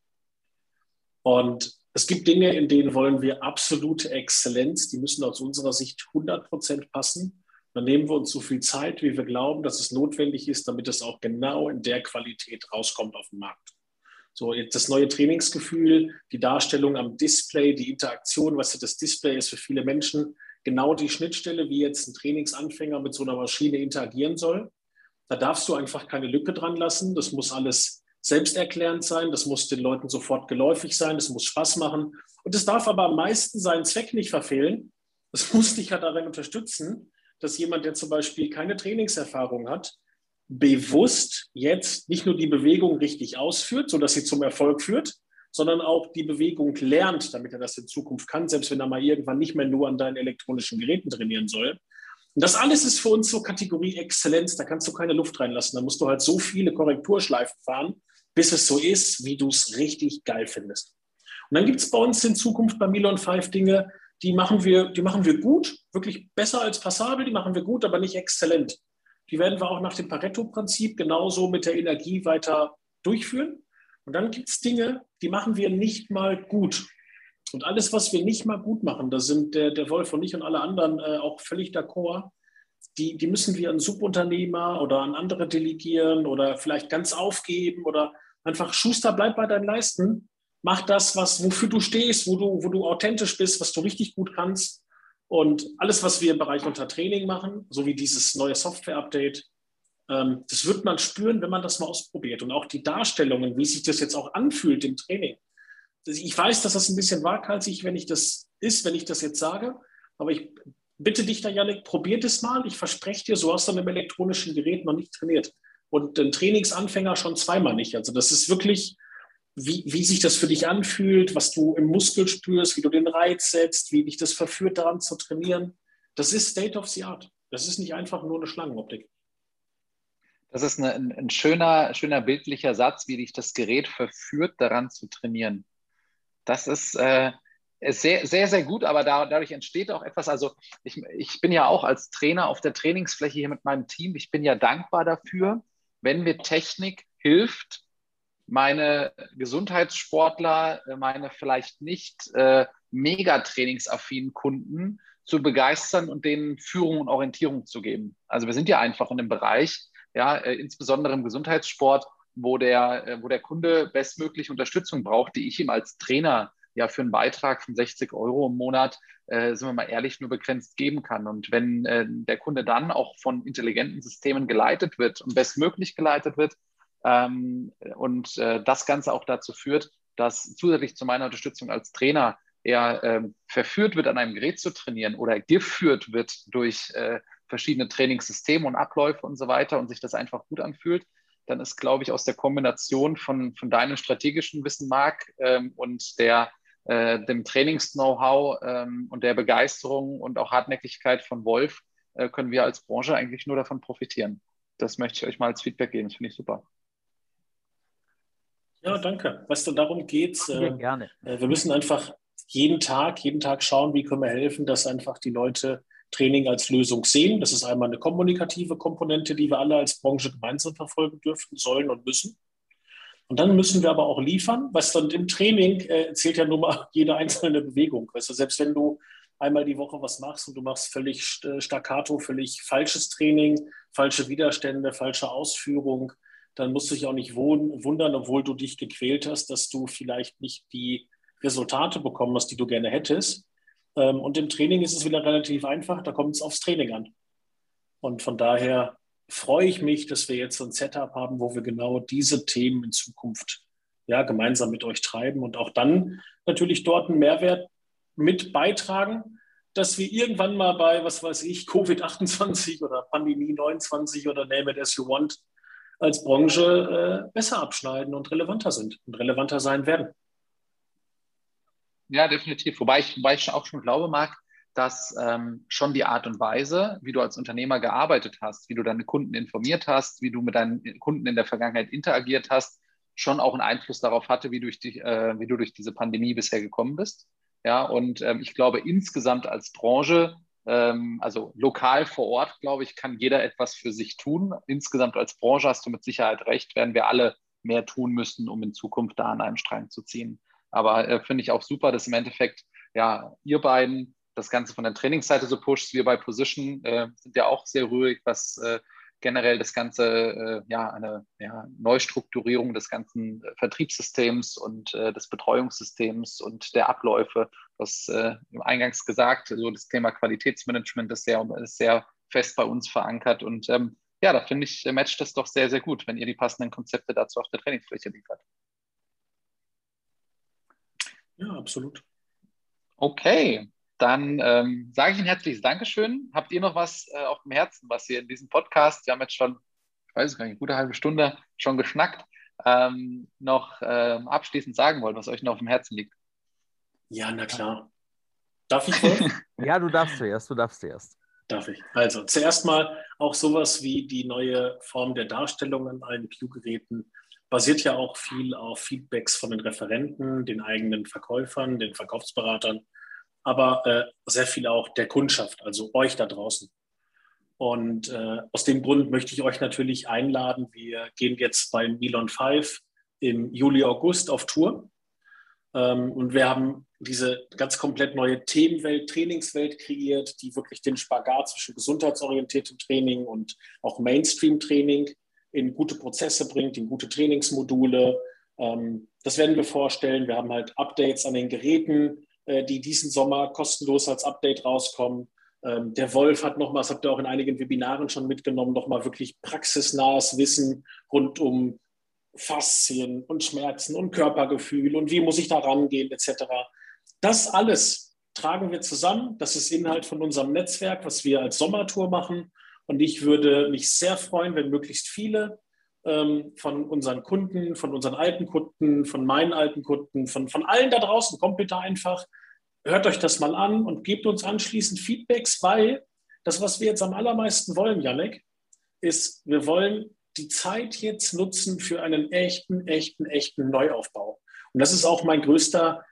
Und es gibt Dinge, in denen wollen wir absolute Exzellenz, die müssen aus unserer Sicht 100 Prozent passen. Dann nehmen wir uns so viel Zeit, wie wir glauben, dass es notwendig ist, damit es auch genau in der Qualität rauskommt auf den Markt. So, jetzt das neue Trainingsgefühl, die Darstellung am Display, die Interaktion, was das Display ist für viele Menschen, genau die Schnittstelle, wie jetzt ein Trainingsanfänger mit so einer Maschine interagieren soll. Da darfst du einfach keine Lücke dran lassen. Das muss alles selbsterklärend sein. Das muss den Leuten sofort geläufig sein. Das muss Spaß machen. Und es darf aber am meisten seinen Zweck nicht verfehlen. Es muss dich ja darin unterstützen, dass jemand, der zum Beispiel keine Trainingserfahrung hat, bewusst jetzt nicht nur die Bewegung richtig ausführt, sodass sie zum Erfolg führt, sondern auch die Bewegung lernt, damit er das in Zukunft kann, selbst wenn er mal irgendwann nicht mehr nur an deinen elektronischen Geräten trainieren soll. Und das alles ist für uns so Kategorie Exzellenz, da kannst du keine Luft reinlassen. Da musst du halt so viele Korrekturschleifen fahren, bis es so ist, wie du es richtig geil findest. Und dann gibt es bei uns in Zukunft bei Milon 5 Dinge, die machen, wir, die machen wir gut, wirklich besser als passabel, die machen wir gut, aber nicht exzellent. Die werden wir auch nach dem Pareto-Prinzip genauso mit der Energie weiter durchführen. Und dann gibt es Dinge, die machen wir nicht mal gut. Und alles, was wir nicht mal gut machen, da sind der, der Wolf und ich und alle anderen äh, auch völlig d'accord, die, die müssen wir an Subunternehmer oder an andere delegieren oder vielleicht ganz aufgeben oder einfach Schuster, bleib bei deinen Leisten, mach das, was, wofür du stehst, wo du, wo du authentisch bist, was du richtig gut kannst und alles, was wir im Bereich unter Training machen, so wie dieses neue Software-Update, ähm, das wird man spüren, wenn man das mal ausprobiert. Und auch die Darstellungen, wie sich das jetzt auch anfühlt im Training. Ich weiß, dass das ein bisschen waghalsig, wenn ich das ist, wenn ich das jetzt sage, aber ich bitte dich da, Janik, probier das mal. Ich verspreche dir, so hast du an einem elektronischen Gerät noch nicht trainiert. Und ein Trainingsanfänger schon zweimal nicht. Also das ist wirklich, wie, wie sich das für dich anfühlt, was du im Muskel spürst, wie du den Reiz setzt, wie dich das verführt, daran zu trainieren. Das ist State of the Art. Das ist nicht einfach nur eine Schlangenoptik. Das ist eine, ein, schöner, schöner bildlicher Satz, wie dich das Gerät verführt, daran zu trainieren. Das ist, äh, ist sehr, sehr, sehr gut, aber da, dadurch entsteht auch etwas. Also ich, ich bin ja auch als Trainer auf der Trainingsfläche hier mit meinem Team. Ich bin ja dankbar dafür, wenn mir Technik hilft, meine Gesundheitssportler, äh, meine vielleicht nicht äh, mega trainingsaffinen Kunden zu begeistern und denen Führung und Orientierung zu geben. Also wir sind ja einfach in einem Bereich, ja, äh, insbesondere im Gesundheitssport, wo der, äh, wo der Kunde bestmögliche Unterstützung braucht, die ich ihm als Trainer ja für einen Beitrag von 60 Euro im Monat, äh, sind wir mal ehrlich, nur begrenzt geben kann. Und wenn äh, der Kunde dann auch von intelligenten Systemen geleitet wird und bestmöglich geleitet wird, ähm, und äh, das Ganze auch dazu führt, dass zusätzlich zu meiner Unterstützung als Trainer er ähm, verführt wird, an einem Gerät zu trainieren oder geführt wird durch äh, verschiedene Trainingssysteme und Abläufe und so weiter und sich das einfach gut anfühlt, dann ist, glaube ich, aus der Kombination von, von deinem strategischen Wissen, Marc, ähm, und der, äh, dem Trainings-Know-how ähm, und der Begeisterung und auch Hartnäckigkeit von Wolf, äh, können wir als Branche eigentlich nur davon profitieren. Das möchte ich euch mal als Feedback geben. Das finde ich super. Ja, danke. Weißt du, darum geht. Äh, gerne. Äh, wir müssen einfach jeden Tag, jeden Tag schauen, wie können wir helfen, dass einfach die Leute Training als Lösung sehen. Das ist einmal eine kommunikative Komponente, die wir alle als Branche gemeinsam verfolgen dürfen, sollen und müssen. Und dann müssen wir aber auch liefern, was dann im Training äh, zählt ja nur mal jede einzelne Bewegung. Weißt du, selbst wenn du einmal die Woche was machst und du machst völlig äh, staccato, völlig falsches Training, falsche Widerstände, falsche Ausführung, dann musst du dich auch nicht wundern, obwohl du dich gequält hast, dass du vielleicht nicht die Resultate bekommen hast, die du gerne hättest. Ähm, und im Training ist es wieder relativ einfach, da kommt es aufs Training an. Und von daher freue ich mich, dass wir jetzt so ein Setup haben, wo wir genau diese Themen in Zukunft ja, gemeinsam mit euch treiben und auch dann natürlich dort einen Mehrwert mit beitragen, dass wir irgendwann mal bei, was weiß ich, Covid-28 oder Pandemie 29 oder name it as you want, als Branche äh, besser abschneiden und relevanter sind und relevanter sein werden. Ja, definitiv. Wobei ich, wobei ich auch schon glaube, Marc, dass ähm, schon die Art und Weise, wie du als Unternehmer gearbeitet hast, wie du deine Kunden informiert hast, wie du mit deinen Kunden in der Vergangenheit interagiert hast, schon auch einen Einfluss darauf hatte, wie, durch die, äh, wie du durch diese Pandemie bisher gekommen bist. Ja, und ähm, ich glaube, insgesamt als Branche, also lokal vor Ort, glaube ich, kann jeder etwas für sich tun. Insgesamt als Branche hast du mit Sicherheit recht, werden wir alle mehr tun müssen, um in Zukunft da an einem Strang zu ziehen. Aber äh, finde ich auch super, dass im Endeffekt ja ihr beiden das Ganze von der Trainingsseite so pusht. Wir bei Position äh, sind ja auch sehr ruhig, was äh, generell das Ganze, äh, ja, eine ja, Neustrukturierung des ganzen Vertriebssystems und äh, des Betreuungssystems und der Abläufe, was äh, eingangs gesagt, so das Thema Qualitätsmanagement ist sehr, ist sehr fest bei uns verankert und ähm, ja, da finde ich, matcht das doch sehr, sehr gut, wenn ihr die passenden Konzepte dazu auf der Trainingsfläche liefert. Ja, absolut. Okay, dann ähm, sage ich ein herzliches Dankeschön. Habt ihr noch was äh, auf dem Herzen, was ihr in diesem Podcast, wir haben jetzt schon, ich weiß es gar nicht, eine gute halbe Stunde schon geschnackt, ähm, noch ähm, abschließend sagen wollt, was euch noch auf dem Herzen liegt? Ja, na klar. Darf ich wohl? ja, du darfst zuerst, du darfst zuerst. Darf ich. Also zuerst mal auch sowas wie die neue Form der Darstellung an allen Q-Geräten basiert ja auch viel auf Feedbacks von den Referenten, den eigenen Verkäufern, den Verkaufsberatern, aber äh, sehr viel auch der Kundschaft, also euch da draußen. Und äh, aus dem Grund möchte ich euch natürlich einladen. Wir gehen jetzt beim Milon 5 im Juli, August auf Tour. Ähm, und wir haben diese ganz komplett neue Themenwelt, Trainingswelt kreiert, die wirklich den Spagat zwischen gesundheitsorientiertem Training und auch Mainstream-Training in gute Prozesse bringt, in gute Trainingsmodule. Ähm, das werden wir vorstellen. Wir haben halt Updates an den Geräten, die diesen Sommer kostenlos als Update rauskommen. Ähm, der Wolf hat nochmal, das habt ihr auch in einigen Webinaren schon mitgenommen, nochmal wirklich praxisnahes Wissen rund um Faszien und Schmerzen und Körpergefühl und wie muss ich da rangehen etc. Das alles tragen wir zusammen. Das ist Inhalt von unserem Netzwerk, was wir als Sommertour machen. Und ich würde mich sehr freuen, wenn möglichst viele ähm, von unseren Kunden, von unseren alten Kunden, von meinen alten Kunden, von, von allen da draußen, kommt bitte einfach, hört euch das mal an und gebt uns anschließend Feedbacks, weil das, was wir jetzt am allermeisten wollen, Janek, ist, wir wollen die Zeit jetzt nutzen für einen echten, echten, echten Neuaufbau. Und das ist auch mein größter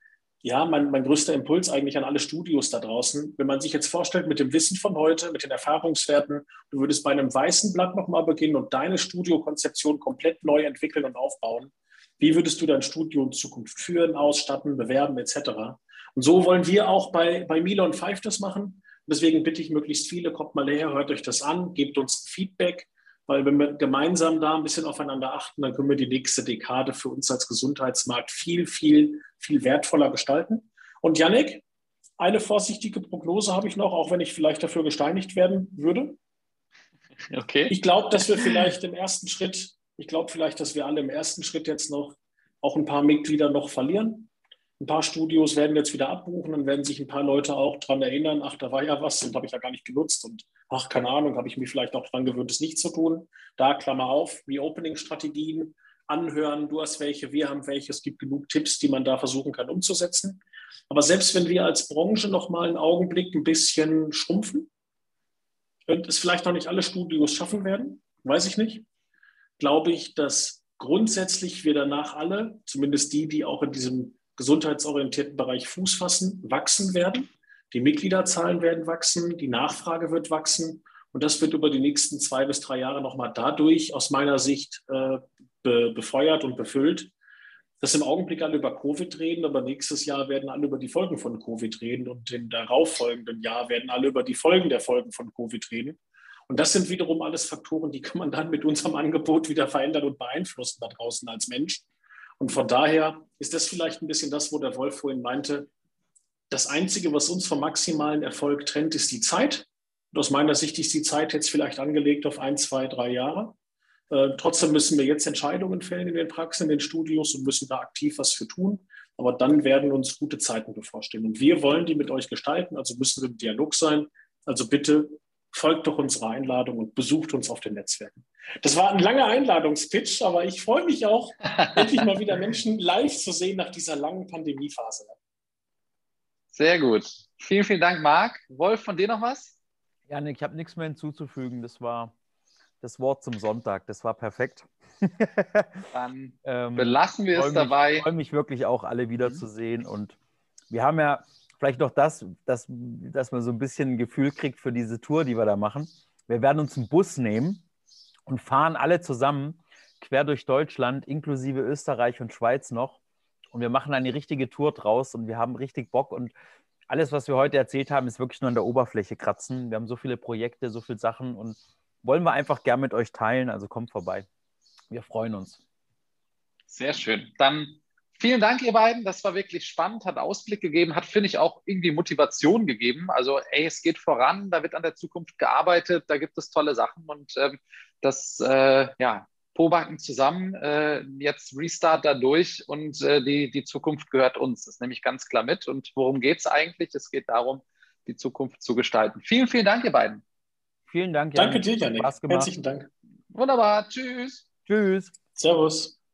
ja, mein, mein größter Impuls eigentlich an alle Studios da draußen. Wenn man sich jetzt vorstellt, mit dem Wissen von heute, mit den Erfahrungswerten, du würdest bei einem weißen Blatt nochmal beginnen und deine Studiokonzeption komplett neu entwickeln und aufbauen. Wie würdest du dein Studio in Zukunft führen, ausstatten, bewerben etc.? Und so wollen wir auch bei, bei Milon 5 das machen. Deswegen bitte ich möglichst viele, kommt mal her, hört euch das an, gebt uns Feedback. Weil wenn wir gemeinsam da ein bisschen aufeinander achten, dann können wir die nächste Dekade für uns als Gesundheitsmarkt viel, viel, viel wertvoller gestalten. Und Yannick, eine vorsichtige Prognose habe ich noch, auch wenn ich vielleicht dafür gesteinigt werden würde. Okay. Ich glaube, dass wir vielleicht im ersten Schritt, ich glaube vielleicht, dass wir alle im ersten Schritt jetzt noch auch ein paar Mitglieder noch verlieren. Ein paar Studios werden jetzt wieder abbuchen, dann werden sich ein paar Leute auch daran erinnern, ach, da war ja was und habe ich ja gar nicht genutzt und ach, keine Ahnung, habe ich mich vielleicht auch dran gewöhnt, es nicht zu tun. Da, Klammer auf, wie Opening-Strategien anhören, du hast welche, wir haben welche, es gibt genug Tipps, die man da versuchen kann umzusetzen. Aber selbst wenn wir als Branche noch mal einen Augenblick ein bisschen schrumpfen und es vielleicht noch nicht alle Studios schaffen werden, weiß ich nicht, glaube ich, dass grundsätzlich wir danach alle, zumindest die, die auch in diesem gesundheitsorientierten Bereich Fuß fassen, wachsen werden. Die Mitgliederzahlen werden wachsen, die Nachfrage wird wachsen und das wird über die nächsten zwei bis drei Jahre nochmal dadurch aus meiner Sicht äh, be befeuert und befüllt, dass im Augenblick alle über Covid reden, aber nächstes Jahr werden alle über die Folgen von Covid reden und im darauffolgenden Jahr werden alle über die Folgen der Folgen von Covid reden. Und das sind wiederum alles Faktoren, die kann man dann mit unserem Angebot wieder verändern und beeinflussen da draußen als Mensch. Und von daher ist das vielleicht ein bisschen das, wo der Wolf vorhin meinte, das Einzige, was uns vom maximalen Erfolg trennt, ist die Zeit. Und aus meiner Sicht ist die Zeit jetzt vielleicht angelegt auf ein, zwei, drei Jahre. Äh, trotzdem müssen wir jetzt Entscheidungen fällen in den Praxen, in den Studios und müssen da aktiv was für tun. Aber dann werden uns gute Zeiten bevorstehen. Und wir wollen die mit euch gestalten, also müssen wir im Dialog sein. Also bitte folgt doch unserer Einladung und besucht uns auf den Netzwerken. Das war ein langer Einladungspitch, aber ich freue mich auch, endlich mal wieder Menschen live zu sehen nach dieser langen Pandemiephase. Sehr gut. Vielen, vielen Dank, Marc. Wolf, von dir noch was? Janik, ich habe nichts mehr hinzuzufügen. Das war das Wort zum Sonntag. Das war perfekt. Dann ähm, belassen wir es mich, dabei. Ich freue mich wirklich auch, alle wiederzusehen. Und wir haben ja vielleicht noch das, dass, dass man so ein bisschen ein Gefühl kriegt für diese Tour, die wir da machen. Wir werden uns einen Bus nehmen und fahren alle zusammen quer durch Deutschland, inklusive Österreich und Schweiz noch. Und wir machen eine richtige Tour draus und wir haben richtig Bock. Und alles, was wir heute erzählt haben, ist wirklich nur an der Oberfläche kratzen. Wir haben so viele Projekte, so viele Sachen und wollen wir einfach gern mit euch teilen. Also kommt vorbei. Wir freuen uns. Sehr schön. Dann Vielen Dank, ihr beiden. Das war wirklich spannend, hat Ausblick gegeben, hat, finde ich, auch irgendwie Motivation gegeben. Also, ey, es geht voran, da wird an der Zukunft gearbeitet, da gibt es tolle Sachen und ähm, das, äh, ja, Pobacken zusammen, äh, jetzt Restart da durch und äh, die, die Zukunft gehört uns. Das nehme ich ganz klar mit. Und worum geht es eigentlich? Es geht darum, die Zukunft zu gestalten. Vielen, vielen Dank, ihr beiden. Vielen Dank. Janik. Danke dir, Janik. Herzlichen Dank. Wunderbar. Tschüss. Tschüss. Servus.